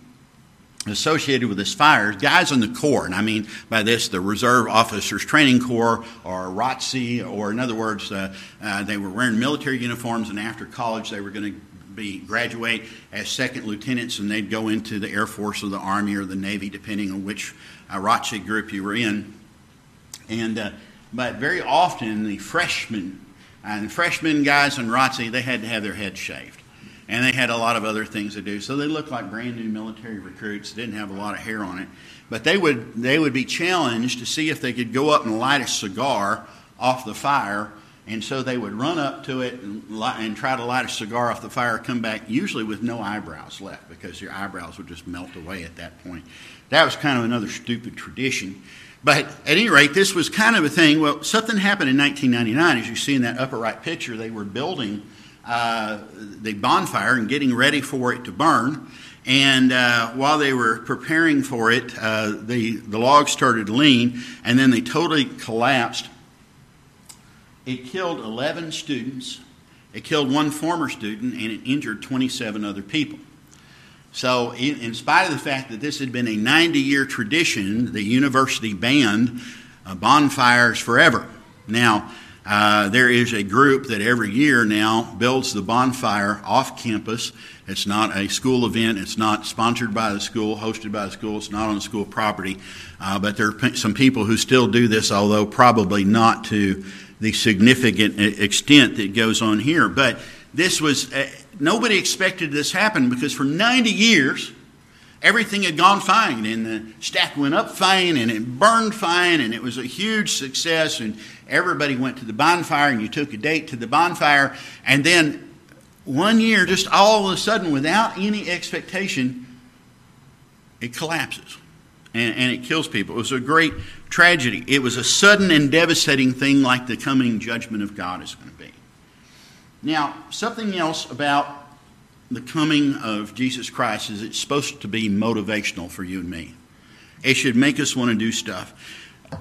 associated with this fire. Guys in the Corps, and I mean by this the Reserve Officers Training Corps or ROTC, or in other words, uh, uh, they were wearing military uniforms, and after college they were going to be graduate as second lieutenants, and they'd go into the Air Force or the Army or the Navy, depending on which uh, group you were in. And uh, but very often the freshmen and uh, the freshman guys in ROTC they had to have their heads shaved. And they had a lot of other things to do. So they looked like brand new military recruits. Didn't have a lot of hair on it, but they would they would be challenged to see if they could go up and light a cigar off the fire. And so they would run up to it and, light, and try to light a cigar off the fire, come back usually with no eyebrows left because your eyebrows would just melt away at that point. That was kind of another stupid tradition. But at any rate, this was kind of a thing. Well, something happened in 1999. As you see in that upper right picture, they were building the bonfire and getting ready for it to burn. And uh, while they were preparing for it, uh, the, the logs started to lean, and then they totally collapsed. It killed 11 students, it killed one former student, and it injured 27 other people. So, in, in spite of the fact that this had been a 90 year tradition, the university banned uh, bonfires forever. Now, uh, there is a group that every year now builds the bonfire off campus. It's not a school event. It's not sponsored by the school, hosted by the school. It's not on the school property. Uh, but there are some people who still do this, although probably not to the significant extent that goes on here. But this was, uh, nobody expected this happen because for 90 years, everything had gone fine and the stack went up fine and it burned fine and it was a huge success and everybody went to the bonfire and you took a date to the bonfire and then one year just all of a sudden without any expectation it collapses and, and it kills people it was a great tragedy it was a sudden and devastating thing like the coming judgment of god is going to be now something else about the coming of Jesus Christ is it's supposed to be motivational for you and me. It should make us want to do stuff.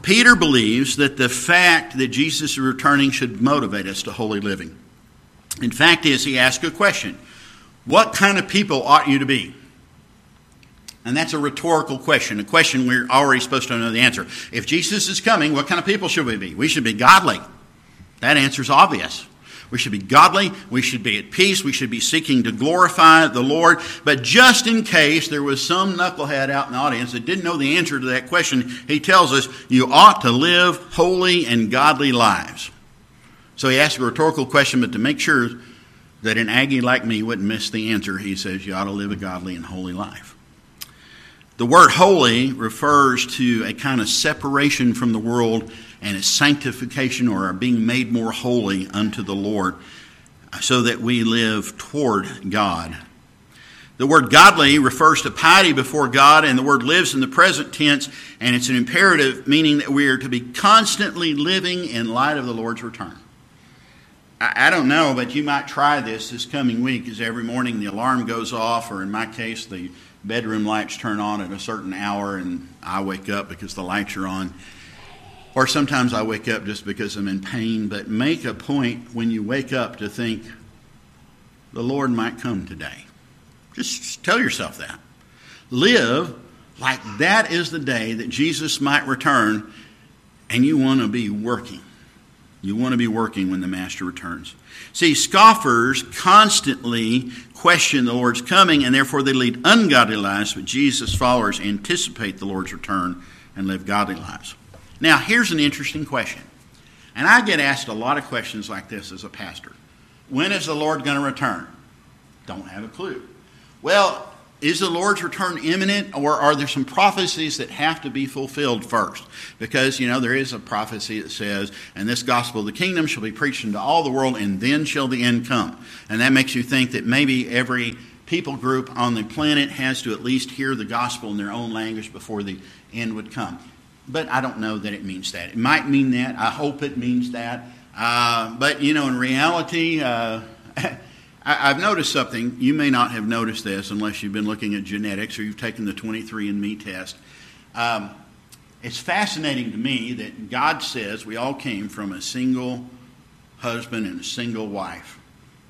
Peter believes that the fact that Jesus is returning should motivate us to holy living. In fact, is he asks a question: What kind of people ought you to be? And that's a rhetorical question, a question we're already supposed to know the answer. If Jesus is coming, what kind of people should we be? We should be godly. That answer is obvious. We should be godly. We should be at peace. We should be seeking to glorify the Lord. But just in case there was some knucklehead out in the audience that didn't know the answer to that question, he tells us you ought to live holy and godly lives. So he asks a rhetorical question, but to make sure that an Aggie like me wouldn't miss the answer, he says you ought to live a godly and holy life. The word holy refers to a kind of separation from the world and a sanctification or are being made more holy unto the Lord so that we live toward God. The word godly refers to piety before God, and the word lives in the present tense, and it's an imperative, meaning that we are to be constantly living in light of the Lord's return. I, don't know, but you might try this this coming week as every morning the alarm goes off, or in my case, the bedroom lights turn on at a certain hour, and I wake up because the lights are on. Or sometimes I wake up just because I'm in pain, but make a point when you wake up to think, the Lord might come today. Just tell yourself that. Live like that is the day that Jesus might return, and you want to be working. You want to be working when the Master returns. See, scoffers constantly question the Lord's coming, and therefore they lead ungodly lives, but Jesus' followers anticipate the Lord's return and live godly lives. Now, here's an interesting question. And I get asked a lot of questions like this as a pastor. When is the Lord going to return? Don't have a clue. Well, is the Lord's return imminent, or are there some prophecies that have to be fulfilled first? Because, you know, there is a prophecy that says, and this gospel of the kingdom shall be preached into all the world, and then shall the end come. And that makes you think that maybe every people group on the planet has to at least hear the gospel in their own language before the end would come but I don't know that it means that. It might mean that. I hope it means that. Uh, but, you know, in reality, uh, I, have noticed something. You may not have noticed this unless you've been looking at genetics or you've taken the 23andMe test. Um, it's fascinating to me that God says we all came from a single husband and a single wife.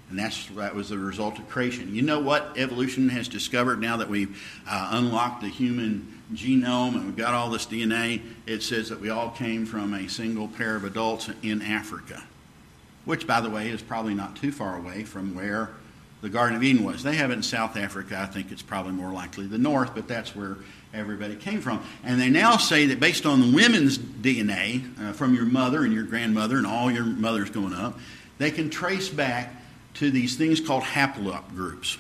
And that's, that was the result of creation. You know what evolution has discovered now that we've uh, unlocked the human genome and we've got all this DNA, it says that we all came from a single pair of adults in Africa, which, by the way, is probably not too far away from where the Garden of Eden was. They have it in South Africa. I think it's probably more likely the north, but that's where everybody came from. And they now say that based on the women's DNA uh, from your mother and your grandmother and all your mothers going up, they can trace back to these things called haplogroups.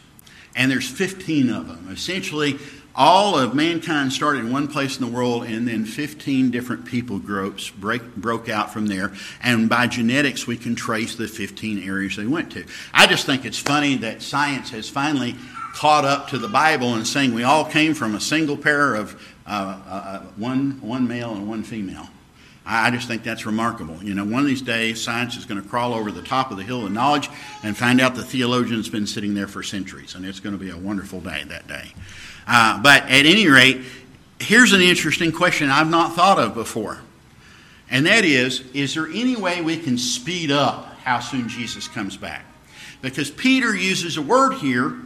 And there's 15 of them. Essentially, all of mankind started in one place in the world, and then 15 different people groups break, broke out from there. And by genetics, we can trace the 15 areas they went to. I just think it's funny that science has finally caught up to the Bible and saying we all came from a single pair of uh, uh, one, one male and one female. I just think that's remarkable. You know, one of these days, science is going to crawl over the top of the hill of knowledge and find out the theologian's been sitting there for centuries, and it's going to be a wonderful day that day. Uh, but at any rate, here's an interesting question I've not thought of before. And that is Is there any way we can speed up how soon Jesus comes back? Because Peter uses a word here.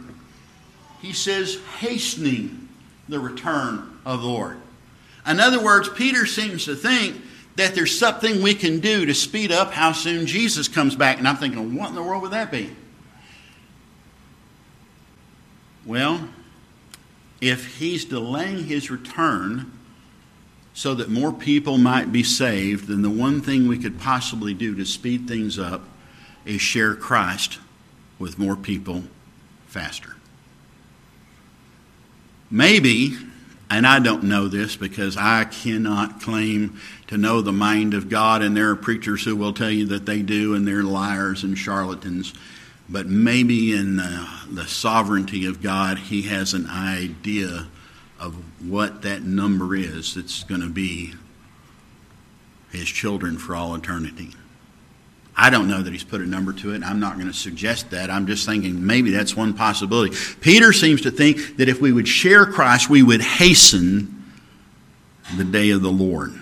He says, hastening the return of the Lord. In other words, Peter seems to think that there's something we can do to speed up how soon Jesus comes back. And I'm thinking, what in the world would that be? Well, if he's delaying his return so that more people might be saved, then the one thing we could possibly do to speed things up is share Christ with more people faster. Maybe, and I don't know this because I cannot claim to know the mind of God, and there are preachers who will tell you that they do, and they're liars and charlatans. But maybe in uh, the sovereignty of God, He has an idea of what that number is that's going to be His children for all eternity. I don't know that he's put a number to it. I'm not going to suggest that. I'm just thinking maybe that's one possibility. Peter seems to think that if we would share Christ, we would hasten the day of the Lord.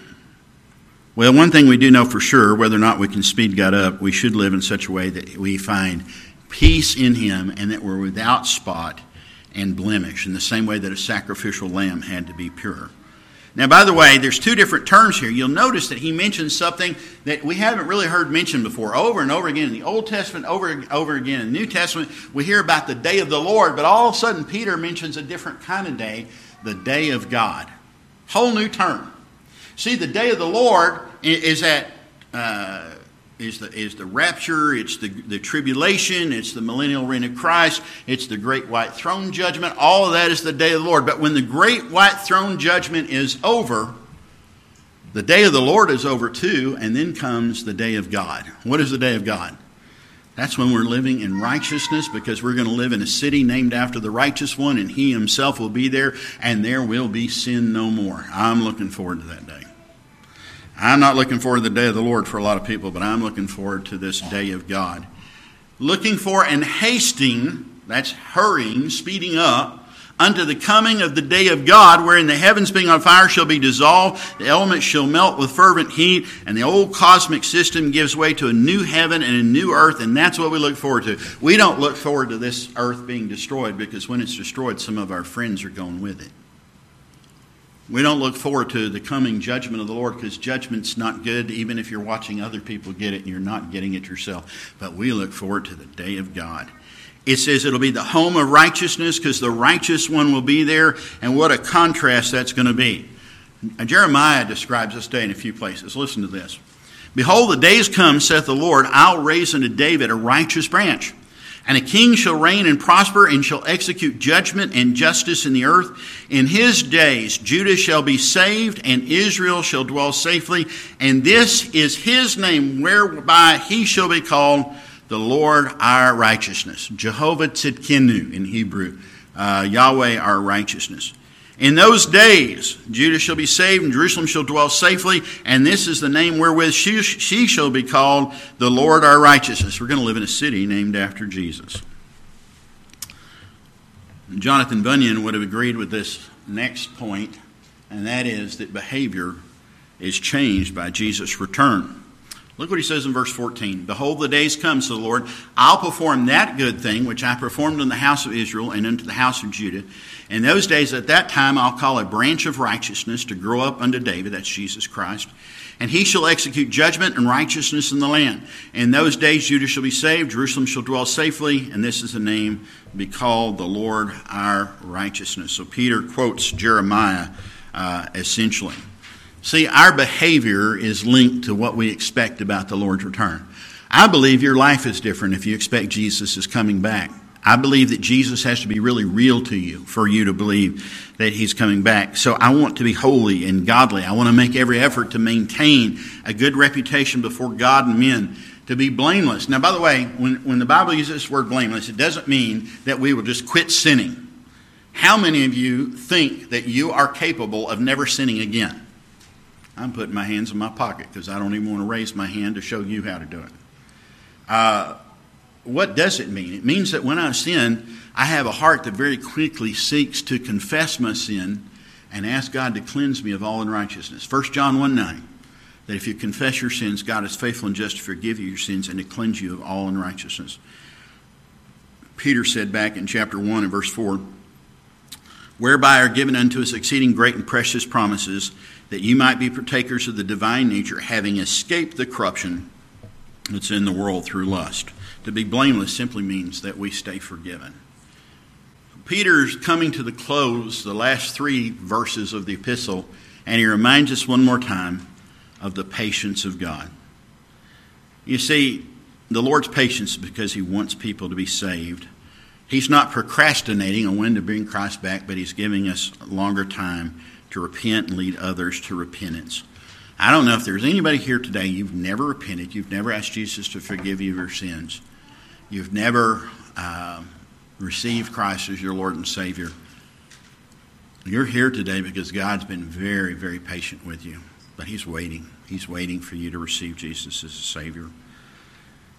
Well, one thing we do know for sure, whether or not we can speed God up, we should live in such a way that we find peace in him and that we're without spot and blemish in the same way that a sacrificial lamb had to be pure. Now, by the way, there's two different terms here. You'll notice that he mentions something that we haven't really heard mentioned before. Over and over again in the Old Testament, over and over again in the New Testament, we hear about the day of the Lord, but all of a sudden Peter mentions a different kind of day, the day of God. Whole new term. See, the day of the Lord is at uh, is the, is the rapture, it's the, the tribulation, it's the millennial reign of Christ, it's the great white throne judgment. All of that is the day of the Lord. But when the great white throne judgment is over, the day of the Lord is over too, and then comes the day of God. What is the day of God? That's when we're living in righteousness because we're going to live in a city named after the righteous one, and He Himself will be there, and there will be sin no more. I'm looking forward to that day. I'm not looking forward to the day of the Lord for a lot of people, but I'm looking forward to this day of God. Looking for and hasting, that's hurrying, speeding up, unto the coming of the day of God, wherein the heavens being on fire shall be dissolved, the elements shall melt with fervent heat, and the old cosmic system gives way to a new heaven and a new earth, and that's what we look forward to. We don't look forward to this earth being destroyed because when it's destroyed, some of our friends are going with it. We don't look forward to the coming judgment of the Lord because judgment's not good, even if you're watching other people get it and you're not getting it yourself. But we look forward to the day of God. It says it'll be the home of righteousness because the righteous one will be there, and what a contrast that's going to be. Jeremiah describes this day in a few places. Listen to this. Behold, the days come, saith the Lord, I'll raise unto David a righteous branch and a king shall reign and prosper and shall execute judgment and justice in the earth. In his days, Judah shall be saved and Israel shall dwell safely. And this is his name whereby he shall be called the Lord our righteousness. Jehovah Tzidkenu in Hebrew. Uh, Yahweh our righteousness. In those days, Judah shall be saved and Jerusalem shall dwell safely, and this is the name wherewith she, she shall be called the Lord our righteousness. We're going to live in a city named after Jesus. Jonathan Bunyan would have agreed with this next point, and that is that behavior is changed by Jesus' return. Look what he says in verse 14. Behold, the days come, says the Lord, I'll perform that good thing which I performed in the house of Israel and unto the house of Judah. In those days, at that time, I'll call a branch of righteousness to grow up unto David, that's Jesus Christ, and he shall execute judgment and righteousness in the land. In those days, Judah shall be saved, Jerusalem shall dwell safely, and this is the name be called the Lord our righteousness. So Peter quotes Jeremiah uh, essentially. See, our behavior is linked to what we expect about the Lord's return. I believe your life is different if you expect Jesus is coming back. I believe that Jesus has to be really real to you for you to believe that he's coming back. So I want to be holy and godly. I want to make every effort to maintain a good reputation before God and men to be blameless. Now, by the way, when, when the Bible uses this word blameless, it doesn't mean that we will just quit sinning. How many of you think that you are capable of never sinning again? I'm putting my hands in my pocket because I don't even want to raise my hand to show you how to do it. Uh, what does it mean? It means that when I sin, I have a heart that very quickly seeks to confess my sin and ask God to cleanse me of all unrighteousness. 1 John 1 9, that if you confess your sins, God is faithful and just to forgive you your sins and to cleanse you of all unrighteousness. Peter said back in chapter 1 and verse 4, whereby are given unto us exceeding great and precious promises, that you might be partakers of the divine nature, having escaped the corruption that's in the world through lust. To be blameless simply means that we stay forgiven. Peter's coming to the close, the last three verses of the epistle, and he reminds us one more time of the patience of God. You see, the Lord's patience is because he wants people to be saved. He's not procrastinating on when to bring Christ back, but he's giving us longer time to repent and lead others to repentance. I don't know if there's anybody here today, you've never repented, you've never asked Jesus to forgive you of your sins, you've never uh, received Christ as your Lord and Savior. You're here today because God's been very, very patient with you, but He's waiting. He's waiting for you to receive Jesus as a Savior.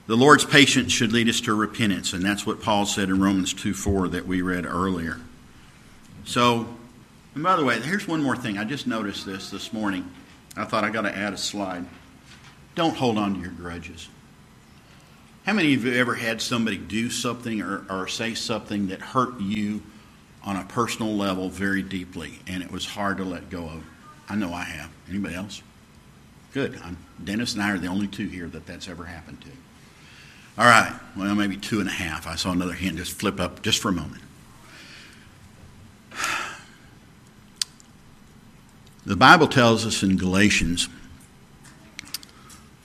The Lord's patience should lead us to repentance, and that's what Paul said in Romans 2 4 that we read earlier. So, and by the way, here's one more thing. I just noticed this this morning. I thought I got to add a slide. Don't hold on to your grudges. How many of you ever had somebody do something or, or say something that hurt you on a personal level very deeply and it was hard to let go of? I know I have. Anybody else? Good. I'm, Dennis and I are the only two here that that's ever happened to. All right. Well, maybe two and a half. I saw another hand just flip up just for a moment. The Bible tells us in Galatians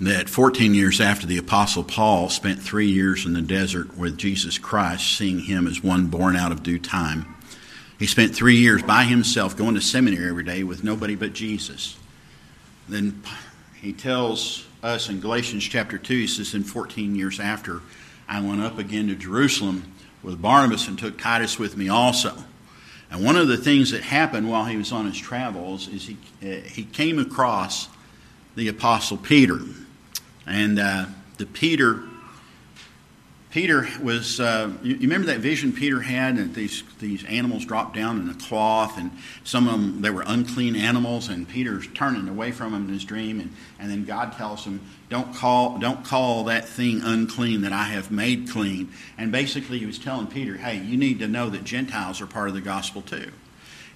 that 14 years after the Apostle Paul spent three years in the desert with Jesus Christ, seeing him as one born out of due time, he spent three years by himself going to seminary every day with nobody but Jesus. Then he tells us in Galatians chapter 2, he says, In 14 years after, I went up again to Jerusalem with Barnabas and took Titus with me also. And one of the things that happened while he was on his travels is he, uh, he came across the Apostle Peter. And uh, the Peter, Peter was, uh, you, you, remember that vision Peter had that these, these animals dropped down in a cloth and some of them, they were unclean animals and Peter's turning away from them in his dream and, and then God tells him, don't call, don't call that thing unclean that I have made clean. And basically, he was telling Peter, hey, you need to know that Gentiles are part of the gospel too.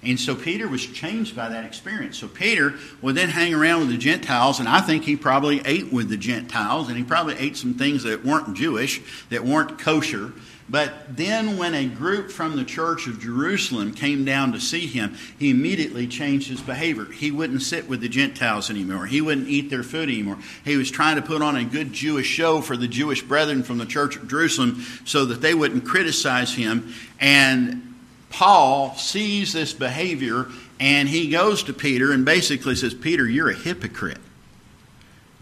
And so Peter was changed by that experience. So Peter would then hang around with the Gentiles, and I think he probably ate with the Gentiles, and he probably ate some things that weren't Jewish, that weren't kosher. But then, when a group from the church of Jerusalem came down to see him, he immediately changed his behavior. He wouldn't sit with the Gentiles anymore. He wouldn't eat their food anymore. He was trying to put on a good Jewish show for the Jewish brethren from the church of Jerusalem so that they wouldn't criticize him. And Paul sees this behavior and he goes to Peter and basically says, Peter, you're a hypocrite.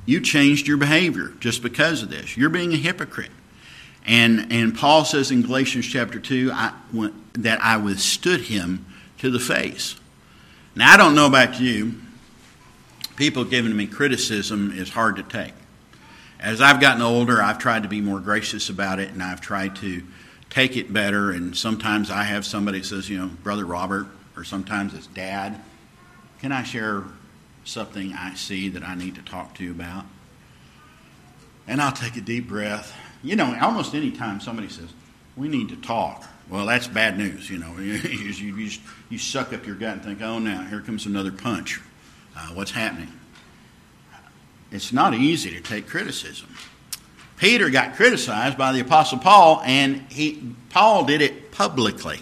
You changed your behavior just because of this. You're being a hypocrite. And, and Paul says in Galatians chapter 2 I, that I withstood him to the face. Now, I don't know about you. People giving me criticism is hard to take. As I've gotten older, I've tried to be more gracious about it and I've tried to take it better. And sometimes I have somebody says, you know, Brother Robert, or sometimes it's Dad, can I share something I see that I need to talk to you about? And I'll take a deep breath you know, almost any time somebody says, we need to talk, well, that's bad news. You know, you, you, you, suck up your gut and think, oh, now here comes another punch. Uh, what's happening? It's not easy to take criticism. Peter got criticized by the Apostle Paul, and he, Paul did it publicly.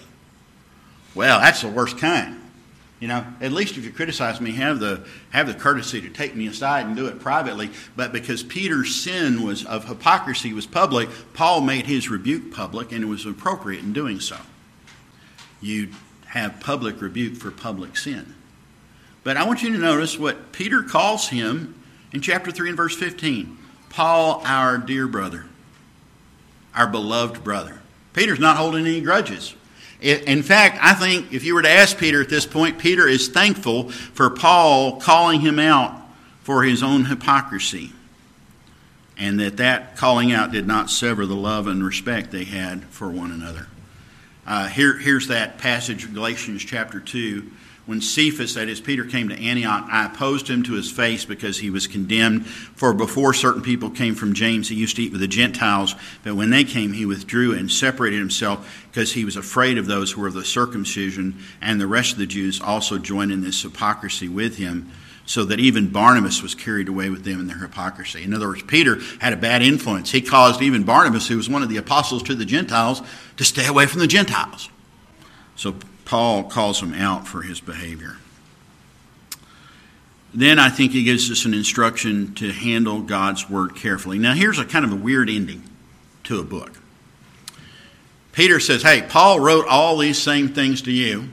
Well, that's the worst kind. You know, at least if you criticize me, have the have the courtesy to take me aside and do it privately. But because Peter's sin was of hypocrisy was public, Paul made his rebuke public, and it was appropriate in doing so. You have public rebuke for public sin. But I want you to notice what Peter calls him in chapter 3 and verse 15 Paul, our dear brother, our beloved brother. Peter's not holding any grudges. In fact, I think if you were to ask Peter at this point, Peter is thankful for Paul calling him out for his own hypocrisy. And that that calling out did not sever the love and respect they had for one another. Uh, here, here's that passage, Galatians chapter 2. When Cephas, that is Peter, came to Antioch, I opposed him to his face because he was condemned. For before certain people came from James, he used to eat with the Gentiles. But when they came, he withdrew and separated himself because he was afraid of those who were of the circumcision. And the rest of the Jews also joined in this hypocrisy with him so that even Barnabas was carried away with them in their hypocrisy. In other words, Peter had a bad influence. He caused even Barnabas, who was one of the apostles to the Gentiles, to stay away from the Gentiles. So Paul calls him out for his behavior. Then I think he gives us an instruction to handle God's word carefully. Now, here's a kind of a weird ending to a book. Peter says, Hey, Paul wrote all these same things to you.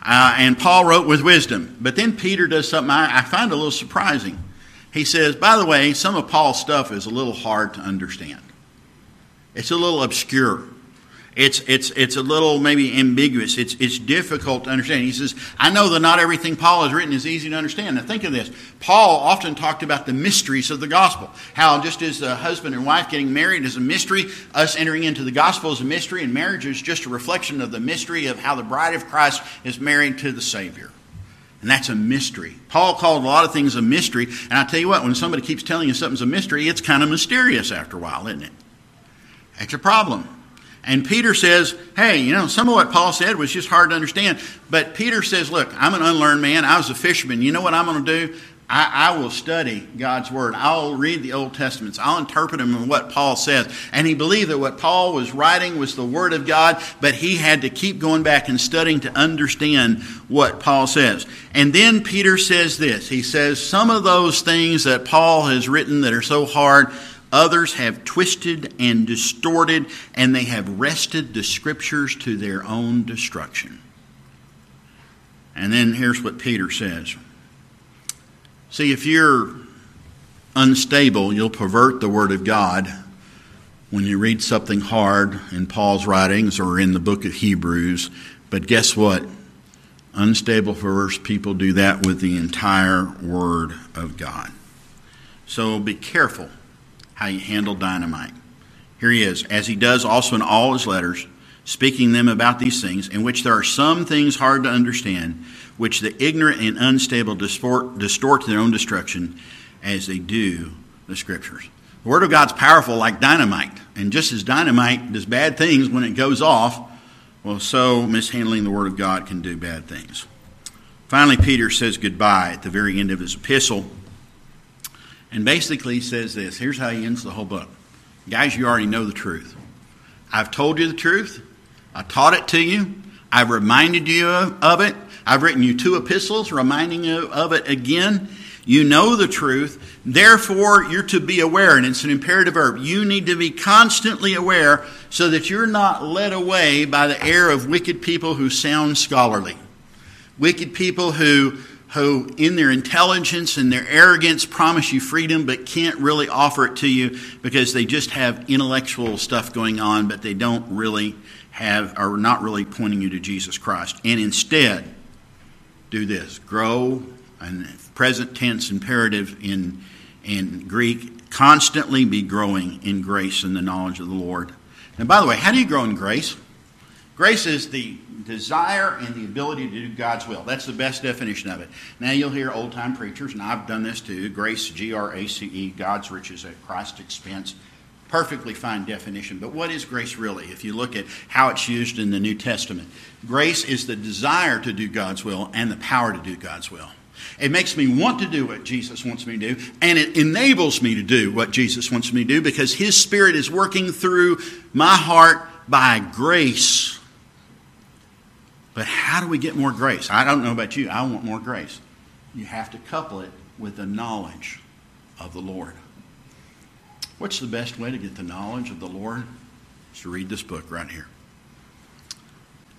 Uh, and Paul wrote with wisdom. But then Peter does something I, I find a little surprising. He says, By the way, some of Paul's stuff is a little hard to understand, it's a little obscure. It's, it's, it's a little maybe ambiguous. It's, it's difficult to understand. He says, I know that not everything Paul has written is easy to understand. Now think of this. Paul often talked about the mysteries of the gospel. How just as a husband and wife getting married is a mystery, us entering into the gospel is a mystery, and marriage is just a reflection of the mystery of how the bride of Christ is married to the Savior. And that's a mystery. Paul called a lot of things a mystery. And I tell you what, when somebody keeps telling you something's a mystery, it's kind of mysterious after a while, isn't it? That's a problem. And Peter says, hey, you know, some of what Paul said was just hard to understand. But Peter says, look, I'm an unlearned man. I was a fisherman. You know what I'm going to do? I, I, will study God's Word. I'll read the Old Testaments. I'll interpret them and what Paul says. And he believed that what Paul was writing was the Word of God, but he had to keep going back and studying to understand what Paul says. And then Peter says this He says, Some of those things that Paul has written that are so hard, Others have twisted and distorted, and they have wrested the scriptures to their own destruction. And then here's what Peter says See, if you're unstable, you'll pervert the Word of God when you read something hard in Paul's writings or in the book of Hebrews. But guess what? Unstable, perverse people do that with the entire Word of God. So be careful how you handle dynamite. Here he is, as he does also in all his letters, speaking them about these things, in which there are some things hard to understand, which the ignorant and unstable distort, distort to their own destruction, as they do the Scriptures. The Word of God's powerful like dynamite, and just as dynamite does bad things when it goes off, well, so mishandling the Word of God can do bad things. Finally, Peter says goodbye at the very end of his epistle and basically says this here's how he ends the whole book. Guys, you already know the truth. I've told you the truth. I taught it to you. I've reminded you of it. I've written you two epistles reminding you of it again. You know the truth. Therefore, you're to be aware, and it's an imperative verb. You need to be constantly aware so that you're not led away by the air of wicked people who sound scholarly. Wicked people who who, in their intelligence and their arrogance, promise you freedom but can't really offer it to you because they just have intellectual stuff going on, but they don't really have, are not really pointing you to Jesus Christ. And instead, do this grow, and present tense imperative in, in Greek, constantly be growing in grace and the knowledge of the Lord. And by the way, how do you grow in grace? Grace is the desire and the ability to do God's will. That's the best definition of it. Now you'll hear old time preachers, and I've done this too. Grace, G R A C E, God's riches at Christ's expense. Perfectly fine definition. But what is grace really? If you look at how it's used in the New Testament, grace is the desire to do God's will and the power to do God's will. It makes me want to do what Jesus wants me to do, and it enables me to do what Jesus wants me to do because His Spirit is working through my heart by grace But how do we get more grace? I don't know about you. I want more grace. You have to couple it with the knowledge of the Lord. What's the best way to get the knowledge of the Lord? Is to read this book right here.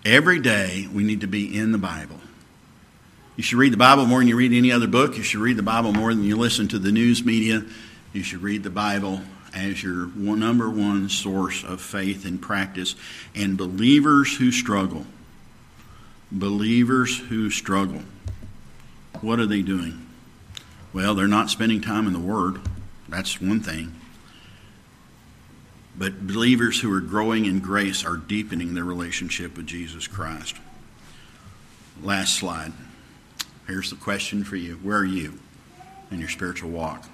Every day we need to be in the Bible. You should read the Bible more than you read any other book. You should read the Bible more than you listen to the news media. You should read the Bible as your number one source of faith and practice. And believers who struggle, believers who struggle, what are they doing? Well, they're not spending time in the Word. That's one thing. But believers who are growing in grace are deepening their relationship with Jesus Christ. Last slide. Here's the question for you Where are you in your spiritual walk?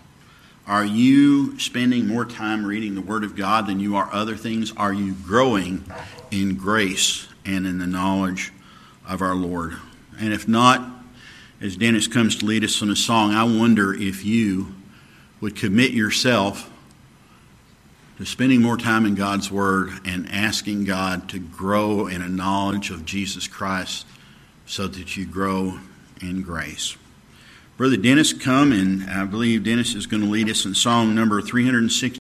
Are you spending more time reading the Word of God than you are other things? Are you growing in grace and in the knowledge of our Lord? And if not, as Dennis comes to lead us in a song, I wonder if you would commit yourself to spending more time in God's Word and asking God to grow in a knowledge of Jesus Christ so that you grow in grace. Brother Dennis, come, and I believe Dennis is going to lead us in song number 360.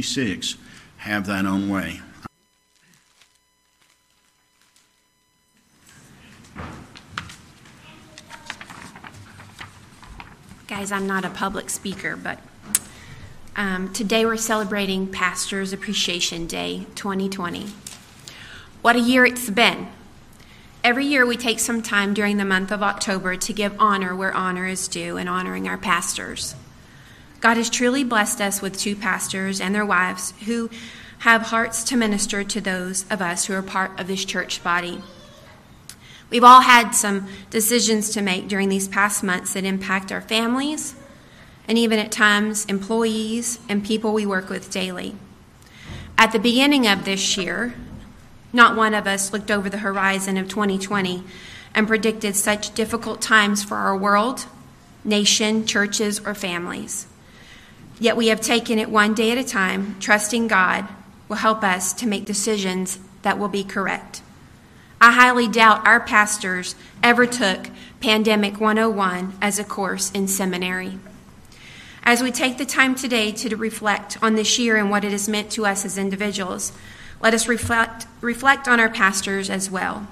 Six, have thine own way. Guys, I'm not a public speaker, but um, today we're celebrating Pastors Appreciation Day 2020. What a year it's been. Every year we take some time during the month of October to give honor where honor is due and honoring our pastors. God has truly blessed us with two pastors and their wives who have hearts to minister to those of us who are part of this church body. We've all had some decisions to make during these past months that impact our families and even at times employees and people we work with daily. At the beginning of this year, not one of us looked over the horizon of 2020 and predicted such difficult times for our world, nation, churches, or families. Yet we have taken it one day at a time, trusting God will help us to make decisions that will be correct. I highly doubt our pastors ever took Pandemic 101 as a course in seminary. As we take the time today to reflect on this year and what it has meant to us as individuals, let us reflect, reflect on our pastors as well.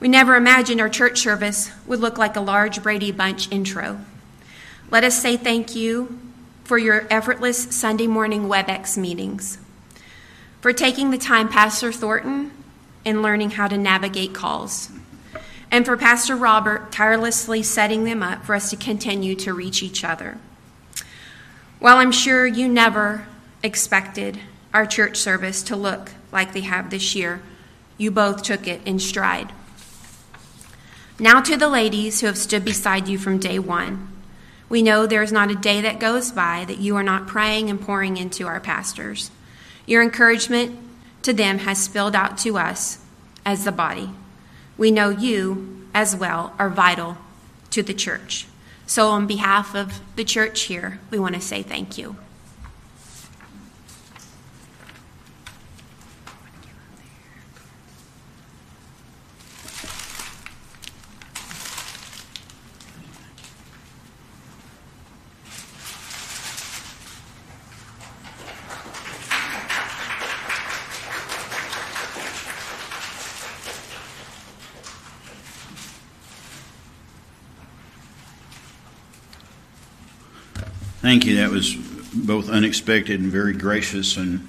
We never imagined our church service would look like a large Brady Bunch intro. Let us say thank you for your effortless Sunday morning WebEx meetings, for taking the time, Pastor Thornton, in learning how to navigate calls, and for Pastor Robert tirelessly setting them up for us to continue to reach each other. While I'm sure you never expected our church service to look like they have this year, you both took it in stride. Now, to the ladies who have stood beside you from day one, we know there is not a day that goes by that you are not praying and pouring into our pastors. Your encouragement to them has spilled out to us as the body. We know you as well are vital to the church. So, on behalf of the church here, we want to say thank you. Thank you. That was both unexpected and very gracious, and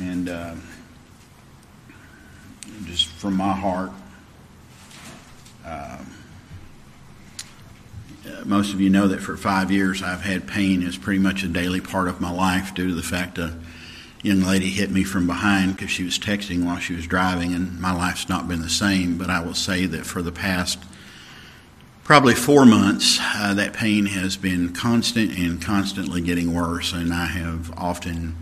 and uh, just from my heart. Uh, most of you know that for five years I've had pain as pretty much a daily part of my life due to the fact a young lady hit me from behind because she was texting while she was driving, and my life's not been the same. But I will say that for the past probably four months, uh, that pain has been constant and constantly getting worse, and I have often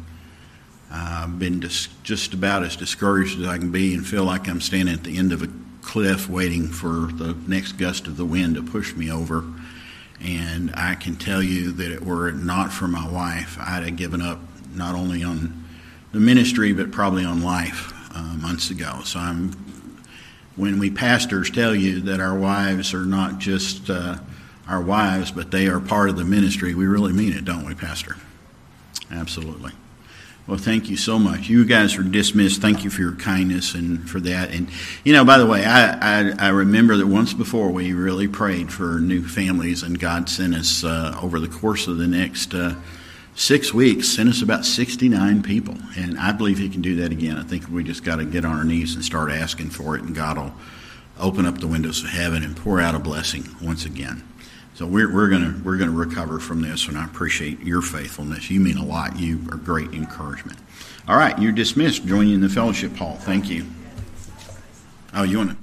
uh, been dis- just about as discouraged as I can be and feel like I'm standing at the end of a cliff waiting for the next gust of the wind to push me over. And I can tell you that it were it not for my wife, I'd have given up not only on the ministry, but probably on life uh, months ago. So I'm, when we pastors tell you that our wives are not just uh, our wives, but they are part of the ministry, we really mean it, don't we, Pastor? Absolutely. Well, thank you so much. You guys are dismissed. Thank you for your kindness and for that. And, you know, by the way, I, I, I remember that once before we really prayed for new families, and God sent us uh, over the course of the next uh, six weeks, sent us about 69 people. And I believe He can do that again. I think we just got to get on our knees and start asking for it, and God will open up the windows of heaven and pour out a blessing once again. So we're, we're gonna we're gonna recover from this, and I appreciate your faithfulness. You mean a lot. You are great encouragement. All right, you're dismissed. Join you in the fellowship hall. Thank you. Oh, you want to?